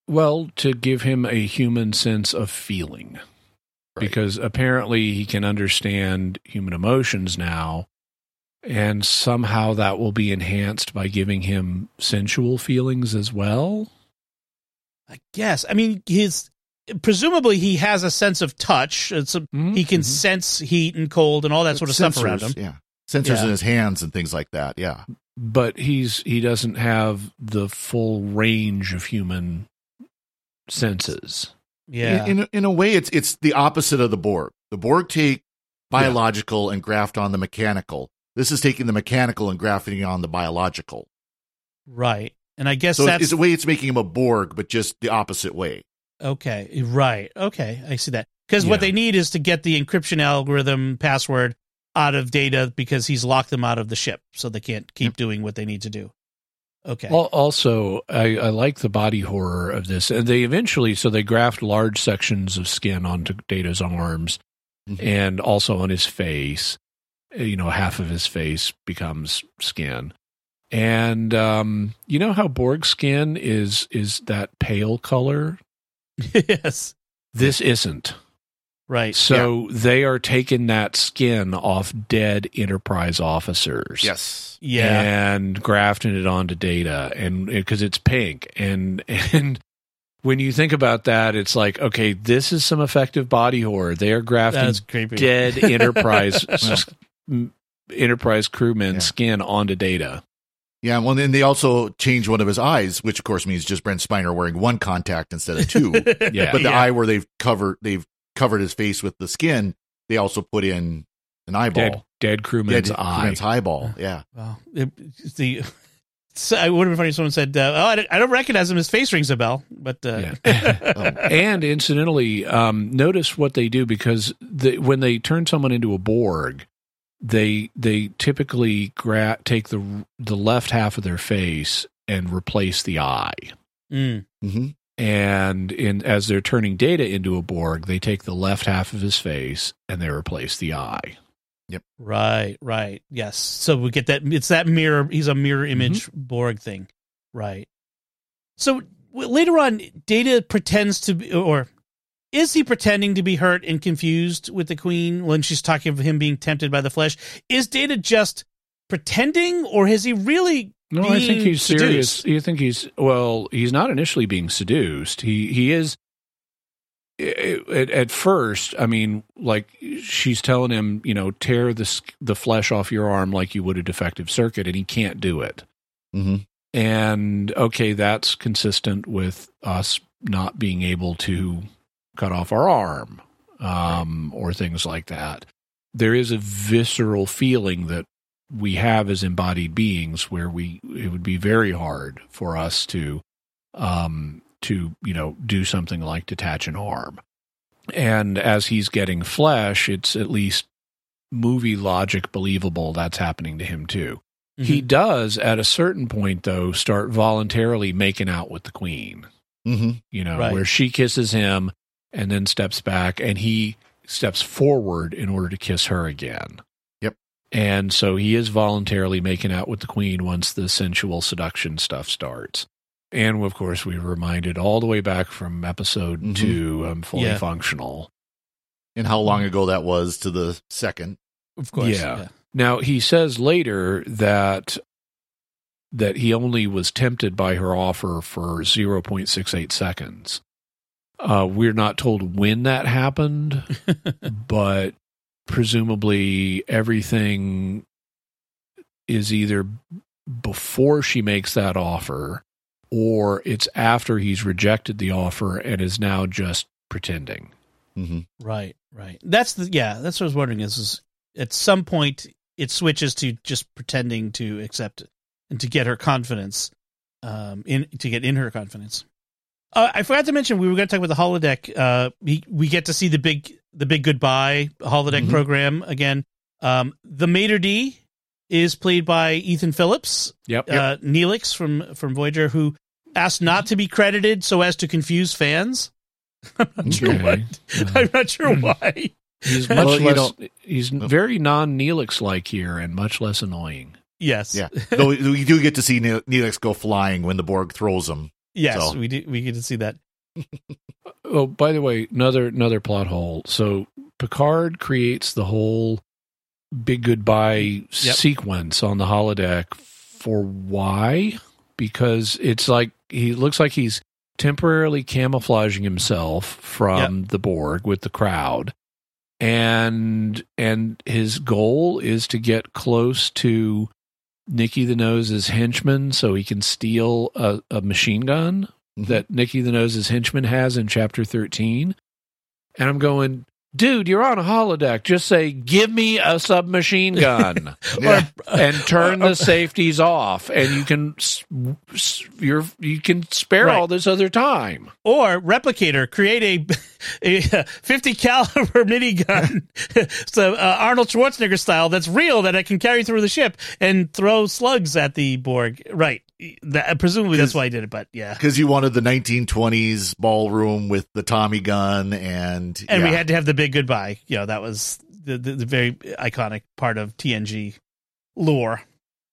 Well, to give him a human sense of feeling. Right. Because apparently he can understand human emotions now. And somehow that will be enhanced by giving him sensual feelings as well. I guess. I mean, his presumably he has a sense of touch. It's a, he can Mhm. sense heat and cold and all that sort of stuff around him. Sensors, Yeah. Sensors Yeah. in his hands and things like that. Yeah. But he's he doesn't have the full range of human senses. Yeah. In, in in a way, it's it's the opposite of the Borg. The Borg take biological and graft on the mechanical. This is taking the mechanical and grafting on the biological. right. And I guess So that's it's a way it's making him a Borg, but just the opposite way. okay. Right. Okay. I see that. Because what they need is to get the encryption algorithm password out of data because he's locked them out of the ship, so they can't keep doing what they need to do. Okay. Al- Also, I, I like the body horror of this. And they eventually, so they graft large sections of skin onto Data's arms Mhm. and also on his face. You know, half of his face becomes skin. And um, you know how Borg skin is is that pale color? (laughs) yes. This isn't. Right. So they are taking that skin off dead Enterprise officers. Yes. Yeah. and grafting it onto data and because it's pink and and when you think about that it's like okay this is some effective body horror they are grafting dead (laughs) enterprise m- enterprise crewmen Yeah. skin onto data Yeah. Well, then they also changed one of his eyes, which of course means just Brent Spiner wearing one contact instead of two. (laughs) Yeah. But the Yeah. eye where they've covered they've covered his face with the skin, they also put in an eyeball. dead dead crewman's Yeah, eye crewman's eyeball. Yeah. Well, it, it's the so it would have been funny if someone said, uh, "Oh, I don't, I don't recognize him. His face rings a bell." But uh, (laughs) and incidentally, um, notice what they do because the, when they turn someone into a Borg, they they typically gra- take the the left half of their face and replace the eye. Mm, hmm And in as they're turning Data into a Borg, they take the left half of his face and they replace the eye. Yep. Right, right, yes. So we get that. It's that mirror. He's a mirror image Borg thing, right? So later on, Data pretends to be, or is he pretending to be hurt and confused with the Queen when she's talking of him being tempted by the flesh? Is Data just pretending, or has he really? No, I think being he's serious. You think he's well? He's not initially being seduced. He he is. At, at first, I mean, like she's telling him, you know, tear the the flesh off your arm like you would a defective circuit, and he can't do it. hmm And okay, that's consistent with us not being able to cut off our arm um, or things like that. There is a visceral feeling that we have as embodied beings where we it would be very hard for us to um, to you know do something like detach an arm. And as he's getting flesh, it's at least movie logic believable that's happening to him too. He Mhm. does at a certain point though start voluntarily making out with the queen. hmm You know, Right. where she kisses him and then steps back and he steps forward in order to kiss her again. Yep. And so he is voluntarily making out with the queen once the sensual seduction stuff starts. And of course, we were reminded all the way back from episode Mhm. two, um, fully Yeah. functional. And how long ago that was to the second. of course, Yeah. Now he says later that that he only was tempted by her offer for 0.68 seconds. Uh, we're not told when that happened, (laughs) but presumably everything is either before she makes that offer or it's after he's rejected the offer and is now just pretending. hmm Right, right. That's the yeah. That's what I was wondering. Is, is at some point it switches to just pretending to accept it and to get her confidence, um, in to get in her confidence. Uh, I forgot to mention we were going to talk about the holodeck. Uh, we we get to see the big the big goodbye holodeck Mhm. program again. Um, the Mater D is played by Ethan Phillips, Yep. uh, Neelix from from Voyager, who asked not to be credited so as to confuse fans. (laughs) I'm not sure Okay. what. I'm not sure Hmm. why. He's (laughs) much Well, you less. know- he's very non-Neelix like here, and much less annoying. Yes. Yeah. (laughs) Though we do get to see Neelix go flying when the Borg throws him. Yes, So- we do. We get to see that. (laughs) Oh, by the way, another another plot hole. So Picard creates the whole big goodbye sequence on the holodeck for why? Because it's like he looks like he's temporarily camouflaging himself from the Borg with the crowd. And and his goal is to get close to Nicky the Nose's henchman so he can steal a, a machine gun Mhm. that Nicky the Nose's henchman has in chapter 13. And I'm going, dude, you're on a holodeck. Just say, give me a submachine (laughs) gun Yeah. and turn the (laughs) safeties off. And you can, you're, you can spare Right. all this other time. Or replicator, create a (laughs) 50 caliber (laughs) minigun, (laughs) so uh, Arnold Schwarzenegger style, that's real that I can carry through the ship and throw slugs at the Borg. Right. That, presumably that's why I did it, but yeah. Because you wanted the 1920s ballroom with the Tommy gun and And we had to have the big goodbye. You know, that was the, the, the very iconic part of TNG lore.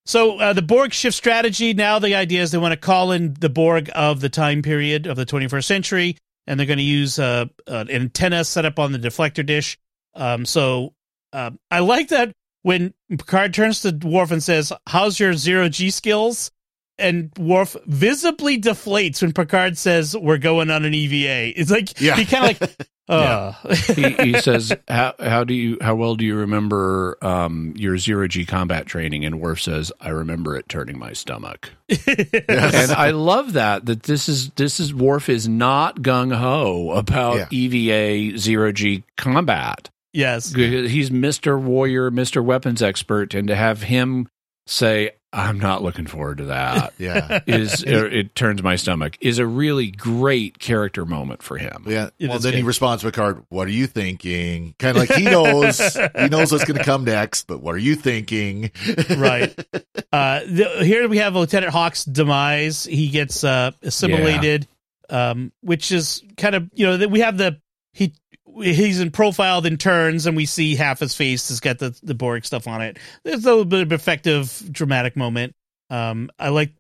So uh, the Borg shift strategy. Now the idea is they want to call in the Borg of the time period of the 21st century, and they're going to use uh, an antenna set up on the deflector dish. Um, so uh, I like that when Picard turns to Worf and says, "How's your zero G skills?" And Worf visibly deflates when Picard says, "We're going on an EVA." It's like Yeah. he kind of like, (laughs) uh. He, he (laughs) says, how, how do you, how well do you remember um, your zero G combat training? And Worf says, I remember it turning my stomach. (laughs) Yes. and I love that that this is this is Worf is not gung ho about EVA zero G combat. yes. He's Mister Warrior, Mister Weapons Expert, and to have him say, "I'm not looking forward to that," (laughs) yeah. is it turns my stomach. Is a really great character moment for him. Yeah. It well, is then he responds to Picard, What are you thinking? Kind of like he knows, he knows what's going to come next, but what are you thinking? right. (laughs) Uh, the, here we have Lieutenant Hawk's demise. He gets uh, assimilated, um, which is kind of you know that we have the he he's in profile then turns and we see half his face has got the the Borg stuff on it. There's a little bit of effective dramatic moment. Um, I like,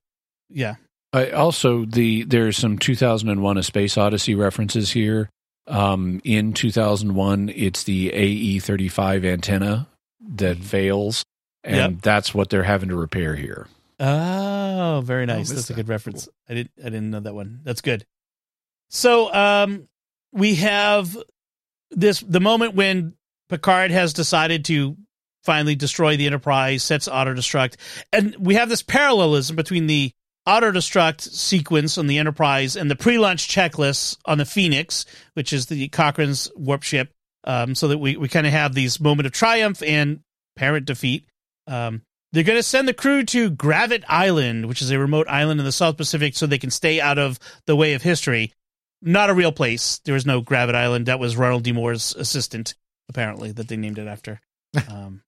yeah, I also the there's some 2001: A Space Odyssey references here. Um, in 2001, it's the AE35 antenna that fails, and Yep. that's what they're having to repair here. Oh, very nice. missed That's a good reference. I didn't I didn't know that one. That's good. So um we have this the moment when Picard has decided to finally destroy the Enterprise, sets auto destruct, and we have this parallelism between the auto destruct sequence on the Enterprise and the pre-launch checklist on the Phoenix, which is the Cochrane's warp ship. Um, so that we, we kind of have these moment of triumph and parent defeat. Um, they're going to send the crew to Gravett Island, which is a remote island in the South Pacific, so they can stay out of the way of history. Not a real place. There was no Gravett Island. That was Ronald D. Moore's assistant, apparently, that they named it after. (laughs) um,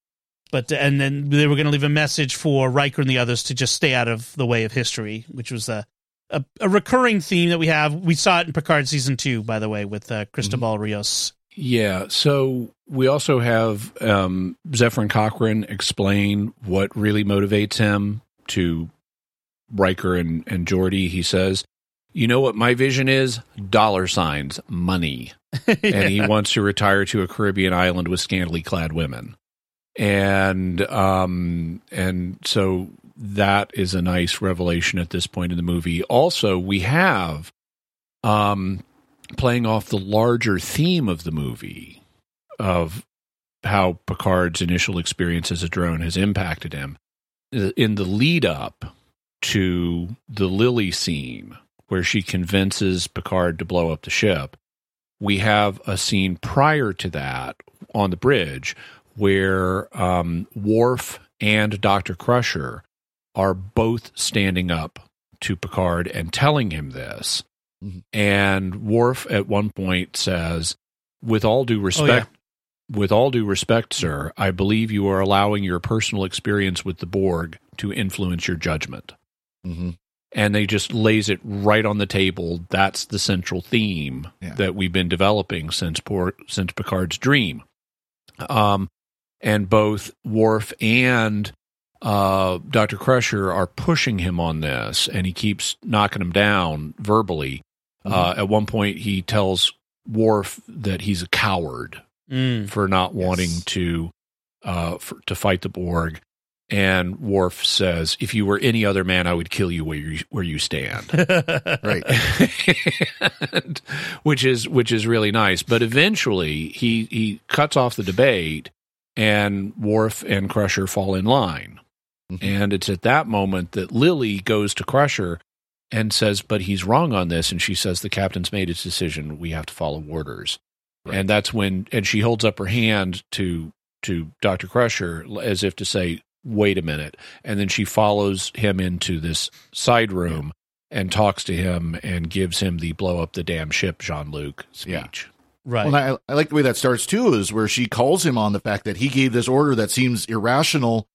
but and then they were going to leave a message for Riker and the others to just stay out of the way of history, which was a a, a recurring theme that we have. We saw it in Picard season two, by the way, with uh, Cristobal Rios. Yeah. So we also have um, Zefram Cochrane explain what really motivates him to Riker and, and Geordi. He says, You know what my vision is? Dollar signs, money. (laughs) And he wants to retire to a Caribbean island with scantily clad women. And um and so that is a nice revelation at this point in the movie. Also, we have um playing off the larger theme of the movie of how Picard's initial experience as a drone has impacted him. In the lead up to the Lily scene, where she convinces Picard to blow up the ship, we have a scene prior to that on the bridge where um, Worf and Dr. Crusher are both standing up to Picard and telling him this. Mhm. And Worf at one point says, with all due respect, with all due respect, sir, I believe you are allowing your personal experience with the Borg to influence your judgment. hmm and they just lays it right on the table. That's the central theme Yeah. that we've been developing since since Picard's dream. Um, and both Worf and uh, Dr. Crusher are pushing him on this, and he keeps knocking him down verbally. Uh, at one point, he tells Worf that he's a coward Mm. for not Yes. wanting to uh, for, to fight the Borg. And Worf says, "If you were any other man, I would kill you where you where you stand." (laughs) Right. And- which is which is really nice. But eventually, he he cuts off the debate, and Worf and Crusher fall in line. Mhm. And it's at that moment that Lily goes to Crusher and says, "But he's wrong on this." And she says, "The captain's made his decision. We have to follow orders." Right. And that's when, and she holds up her hand to to Doctor Crusher as if to say, "Wait a minute." And then she follows him into this side room and talks to him and gives him the "blow up the damn ship" Jean Luc Yeah. speech. right. Well, and I, I like the way that starts too, is where she calls him on the fact that he gave this order that seems irrational,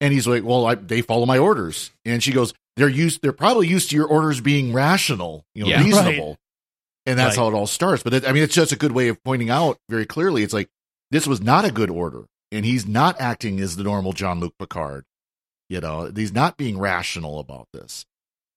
and he's like, "Well, I, they follow my orders," and she goes, "They're used. They're probably used to your orders being rational, you know, Yeah. reasonable." And that's Right. how it all starts. But it, I mean, it's just a good way of pointing out very clearly. It's like this was not a good order, and he's not acting as the normal Jean Luc Picard. You know, he's not being rational about this.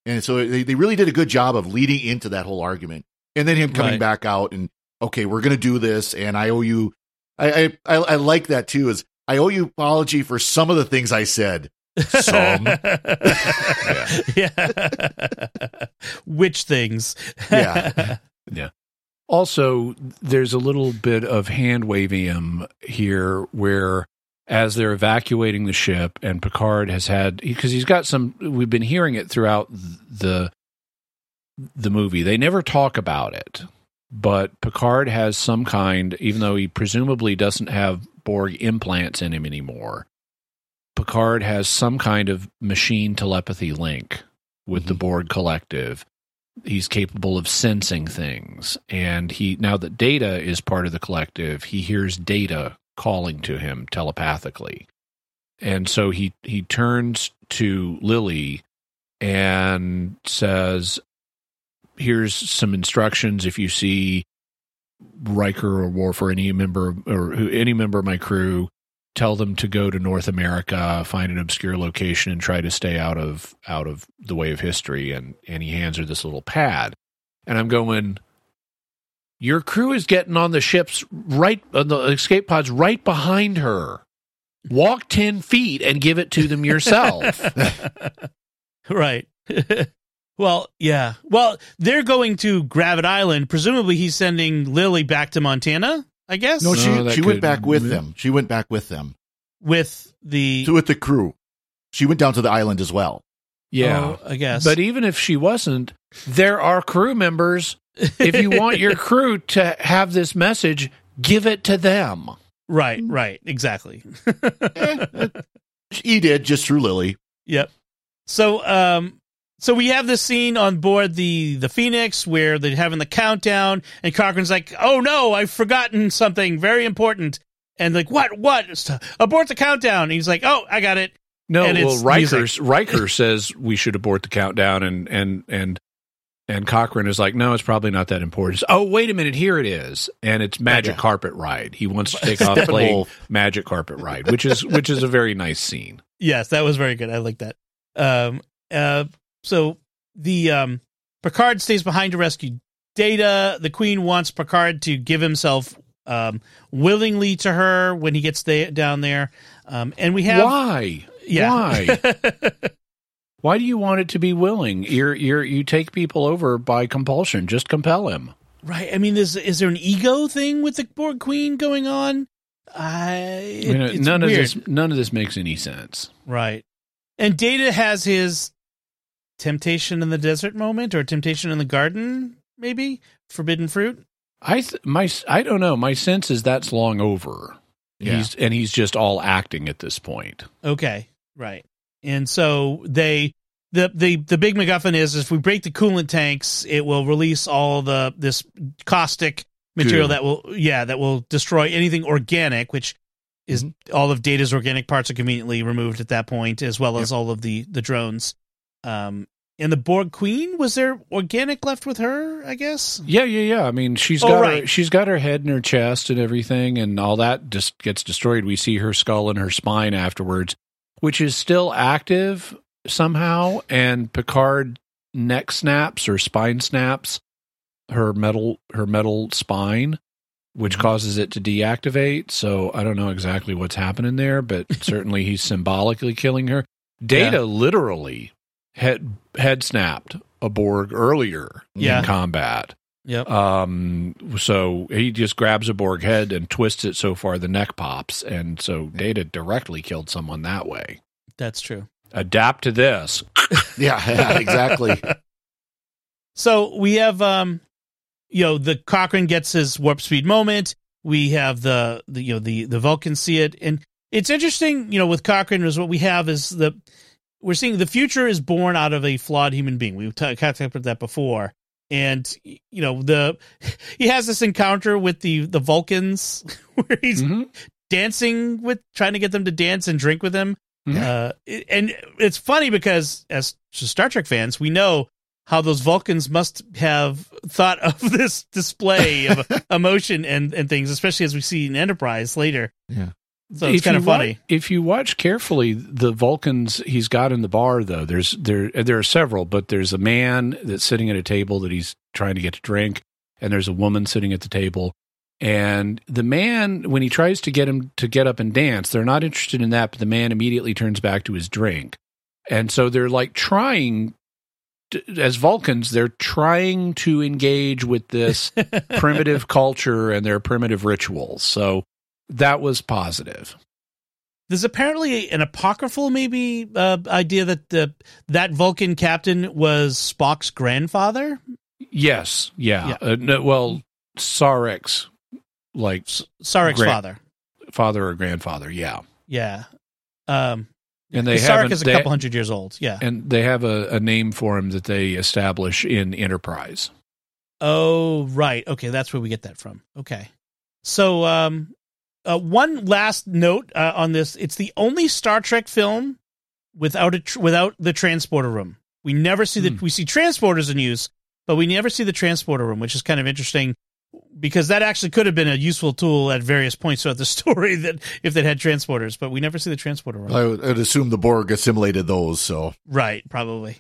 And so they, they really did a good job of leading into that whole argument. And then him coming Right. back out and, okay, we're going to do this. And I owe you, I, I, I, I like that too, is I owe you apology for some of the things I said. Some. (laughs) yeah. (laughs) (laughs) Which things? Yeah. Yeah. Also, there's a little bit of hand waving here where as they're evacuating the ship and Picard has had because he's got some we've been hearing it throughout the the movie. They never talk about it. But Picard has some kind even though he presumably doesn't have Borg implants in him anymore. Picard has some kind of machine telepathy link with the Mhm. Borg collective he's capable of sensing things. And he now that data is part of the collective he hears data calling to him telepathically. And so he he turns to lily and says here's some instructions. If you see Riker or Worf or any member or any member of my crew tell them to go to North America, find an obscure location, and try to stay out of out of the way of history. And and he hands her this little pad, and I'm going. Your crew is getting on the ships right on the escape pods right behind her. Walk ten feet and give it to them yourself. (laughs) right. (laughs) well, yeah. Well, they're going to Gravett Island. Presumably, he's sending Lily back to Montana. I guess No, she, No, she went back with them. She went back with them. with the So with the crew. She went down to the island as well. yeah, Oh, I guess. but even if she wasn't, there are crew members. If you want your (laughs) crew to have this message, give it to them. right, right, exactly. He did just through Lily. Yep. So, um, so we have this scene on board the the Phoenix where they're having the countdown, and Cochrane's like, "Oh no, I've forgotten something very important." And like, what? What? Abort the countdown. And he's like, "Oh, I got it." No, And well, it's Riker music. Riker (laughs) says we should abort the countdown, and and and and Cochrane is like, no, it's probably not that important. Oh, wait a minute, here it is, and it's Magic. Carpet Ride. He wants to (laughs) take off playing Magic Carpet Ride, which is which is a very nice scene. (laughs) Yes, that was very good. I like that. Um, uh, so the um, Picard stays behind to rescue Data. The Queen wants Picard to give himself um, willingly to her when he gets the, down there. Um, and we have Why? yeah. Why? (laughs) Why do you want it to be willing? You're you're you take people over by compulsion. Just compel him. right. I mean, is is there an ego thing with the Borg Queen going on? I it- You know, none weird. of this none of this makes any sense. Right. And Data has his temptation in the desert moment or temptation in the garden, maybe forbidden fruit. I th- my I don't know. My sense is that's long over. Yeah. He's and he's just all acting at this point. Okay, right. And so they the the the big MacGuffin is if we break the coolant tanks, it will release all the this caustic material Goo. that will yeah that will destroy anything organic, which is mm-hmm. all of Data's organic parts are conveniently removed at that point, as well as all of the the drones. Um, and the Borg Queen was there organic left with her? I guess. Yeah, yeah, yeah. I mean, she's Oh, got her, she's got her head and her chest and everything, and all that just gets destroyed. We see her skull and her spine afterwards, which is still active somehow. And Picard neck snaps or spine snaps her metal her metal spine, which Mhm. causes it to deactivate. So I don't know exactly what's happening there, but (laughs) certainly he's symbolically killing her. Data literally head head snapped a Borg earlier Yeah. in combat. Yep. Um, so he just grabs a Borg head and twists it so far the neck pops, and so Data directly killed someone that way. That's true. Adapt to this. (laughs) Yeah, yeah, exactly. (laughs) So we have, um, you know, the Cochrane gets his warp speed moment. We have the, the you know the the Vulcans see it, and it's interesting. You know, with Cochrane is what we have is the we're seeing the future is born out of a flawed human being. We've t- talked about that before, and you know the (laughs) he has this encounter with the the Vulcans (laughs) where he's Mhm. dancing with trying to get them to dance and drink with him. Mhm. Uh, and it's funny because as Star Trek fans, we know how those Vulcans must have thought (laughs) of this display of emotion and, and things, especially as we see in Enterprise later. Yeah. So it's If kind of funny. wa- if you watch carefully, the Vulcans he's got in the bar, though there's there there are several, but there's a man that's sitting at a table that he's trying to get to drink, and there's a woman sitting at the table. And the man, when he tries to get him to get up and dance, they're not interested in that, but the man immediately turns back to his drink. And so they're like trying, to, as Vulcans, they're trying to engage with this (laughs) primitive culture and their primitive rituals. So that was positive. There's apparently an apocryphal, maybe, uh, idea that the that Vulcan captain was Spock's grandfather. Yes, yeah. Yeah. Uh, no, well, Sarek's like Sarek's Gran- father. father or grandfather, yeah. Yeah. Um, And they Sarek have is a they, couple hundred years old. Yeah. and they have a, a name for him that they establish in Enterprise. Oh, right. Okay, that's where we get that from. Okay. So, um, uh, one last note uh, on this: it's the only Star Trek film without a tr- without the transporter room. We never see the Hmm. we see transporters in use, but we never see the transporter room, which is kind of interesting because that actually could have been a useful tool at various points throughout the (laughs) story that if they had transporters, but we never see the transporter room. I would, I'd assume the Borg assimilated those. So Right, probably.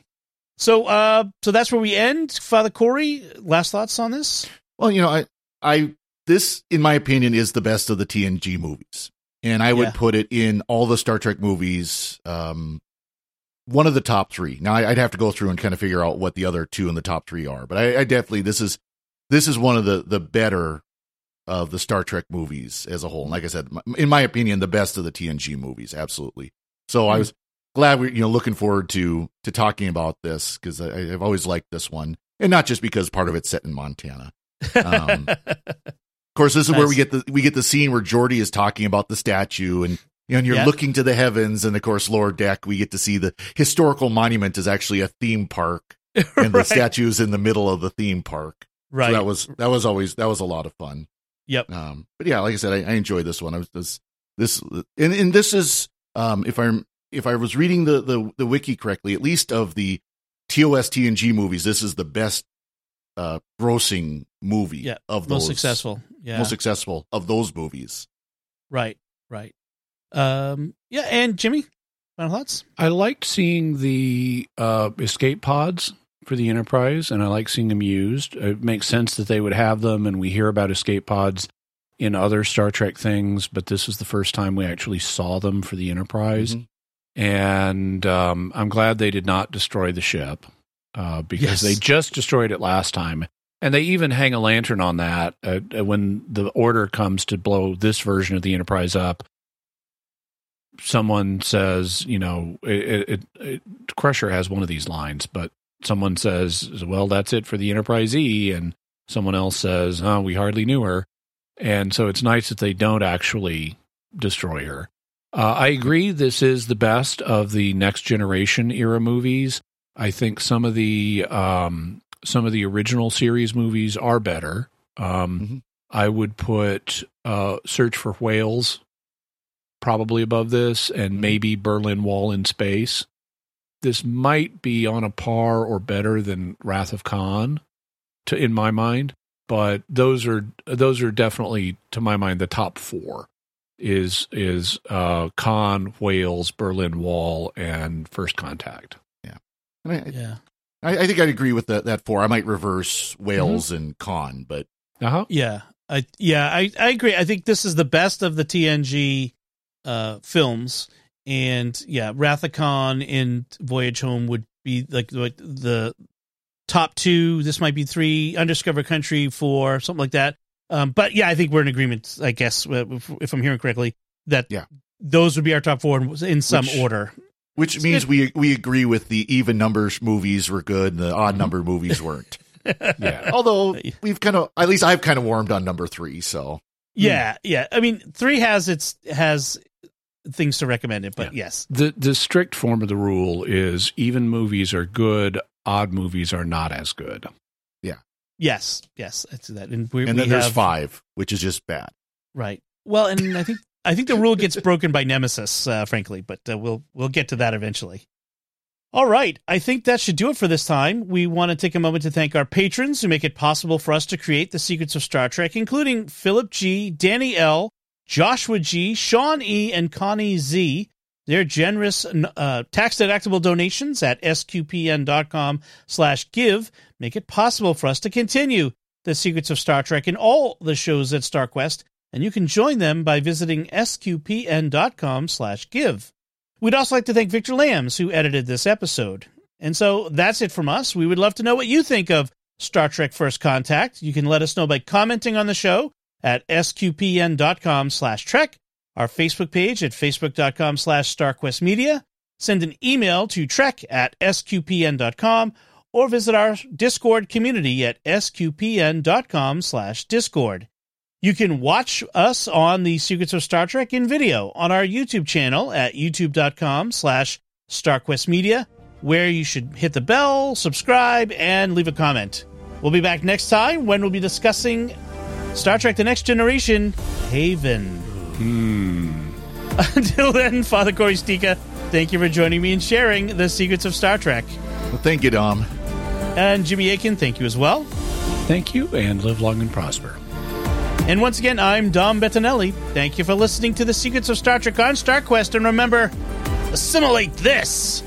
So, uh, so that's where we end. Father Cory, last thoughts on this? Well, you know, I, I, this, in my opinion, is the best of the TNG movies, and I would Yeah. put it in all the Star Trek movies. Um, one of the top three. Now, I'd have to go through and kind of figure out what the other two in the top three are, but I, I definitely this is this is one of the the better of the Star Trek movies as a whole. And like I said, in my opinion, the best of the TNG movies, absolutely. So I Hmm. was glad we, you know, looking forward to to talking about this because I've always liked this one, and not just because part of it's set in Montana. Um, (laughs) course, this is where we get the we get the scene where Geordi is talking about the statue, and you know, and you're Yeah. looking to the heavens, and of course, lower deck, we get to see the historical monument is actually a theme park, (laughs) and the Right. statue is in the middle of the theme park. right. So that was that was always that was a lot of fun. Yep. Um, but yeah, like I said, I, I enjoyed this one. I was this this and, and this is um if I'm if I was reading the, the the wiki correctly, at least of the TOS TNG movies, this is the best uh grossing movie Yeah, of those most successful. Yeah. most successful of those movies. right. Right. Um. Yeah. And Jimmy, final thoughts? I liked seeing the uh, escape pods for the Enterprise, and I like seeing them used. It makes sense that they would have them, and we hear about escape pods in other Star Trek things, but this is the first time we actually saw them for the Enterprise. Mhm. And um, I'm glad they did not destroy the ship uh, because Yes. they just destroyed it last time. And they even hang a lantern on that uh, uh, when the order comes to blow this version of the Enterprise up. Someone says, you know, it, it, it, Crusher has one of these lines, but someone says, well, that's it for the Enterprise E. And someone else says, oh, we hardly knew her. And so it's nice that they don't actually destroy her. Uh, I agree. This is the best of the next generation era movies. I think some of the um, some of the original series movies are better. Um, Mhm. I would put uh, Search for Whales probably above this, and maybe Berlin Wall in Space. this might be on a par or better than Wrath of Khan, to in my mind. But those are those are definitely, to my mind, the top four. Is is uh, Khan, Whales, Berlin Wall, and First Contact. I, Yeah. I, I think I'd agree with the, that four. I might reverse Whales Mm-hmm. and Khan, but Uh huh. Yeah. I yeah, I, I agree. I think this is the best of the TNG uh films. And yeah, Wrath of Khan of and Voyage Home would be like, like the top two. This might be three, Undiscovered Country four, something like that. Um, but yeah, I think we're in agreement, I guess, if, if I'm hearing correctly, that Yeah. those would be our top four in some Which- order. Which means we we agree with the even numbers movies were good and the odd number movies weren't. (laughs) Yeah. Although uh, we've kind of, at least I've kind of warmed on number three. So Yeah, yeah. I mean, three has its has things to recommend it, but yes, The the strict form of the rule is even movies are good, odd movies are not as good. Yeah. Yes, yes. That's that. And we, and we then there's have- five, which is just bad. Right. Well, and I think I think the rule gets (laughs) broken by Nemesis, uh, frankly, but uh, we'll we'll get to that eventually. All right, I think that should do it for this time. We want to take a moment to thank our patrons who make it possible for us to create the secrets of Star Trek, including Philip G, Danny L, Joshua G, Sean E, and Connie Z. Their generous uh, tax-deductible donations at sqpn.com slash give make it possible for us to continue the secrets of Star Trek and all the shows at StarQuest, and you can join them by visiting sqpn.com slash give. We'd also like to thank Victor Lambs, who edited this episode. And so that's it from us. We would love to know what you think of Star Trek First Contact. You can let us know by commenting on the show at sqpn.com slash trek, our Facebook page at facebook.com slash starquestmedia, send an email to trek at sqpn.com, or visit our Discord community at sqpn.com slash discord. You can watch us on the Secrets of Star Trek in video on our YouTube channel at youtube.com slash starquestmedia, where you should hit the bell, subscribe, and leave a comment. We'll be back next time when we'll be discussing Star Trek The Next Generation, Haven. Hmm. (laughs) Until then, Father Cory Sticha, thank you for joining me and sharing the secrets of Star Trek. Well, thank you, Dom. And Jimmy Akin, thank you as well. Thank you and live long and prosper. And once again, I'm Dom Bettinelli. Thank you for listening to the Secrets of Star Trek on StarQuest. And remember, assimilate this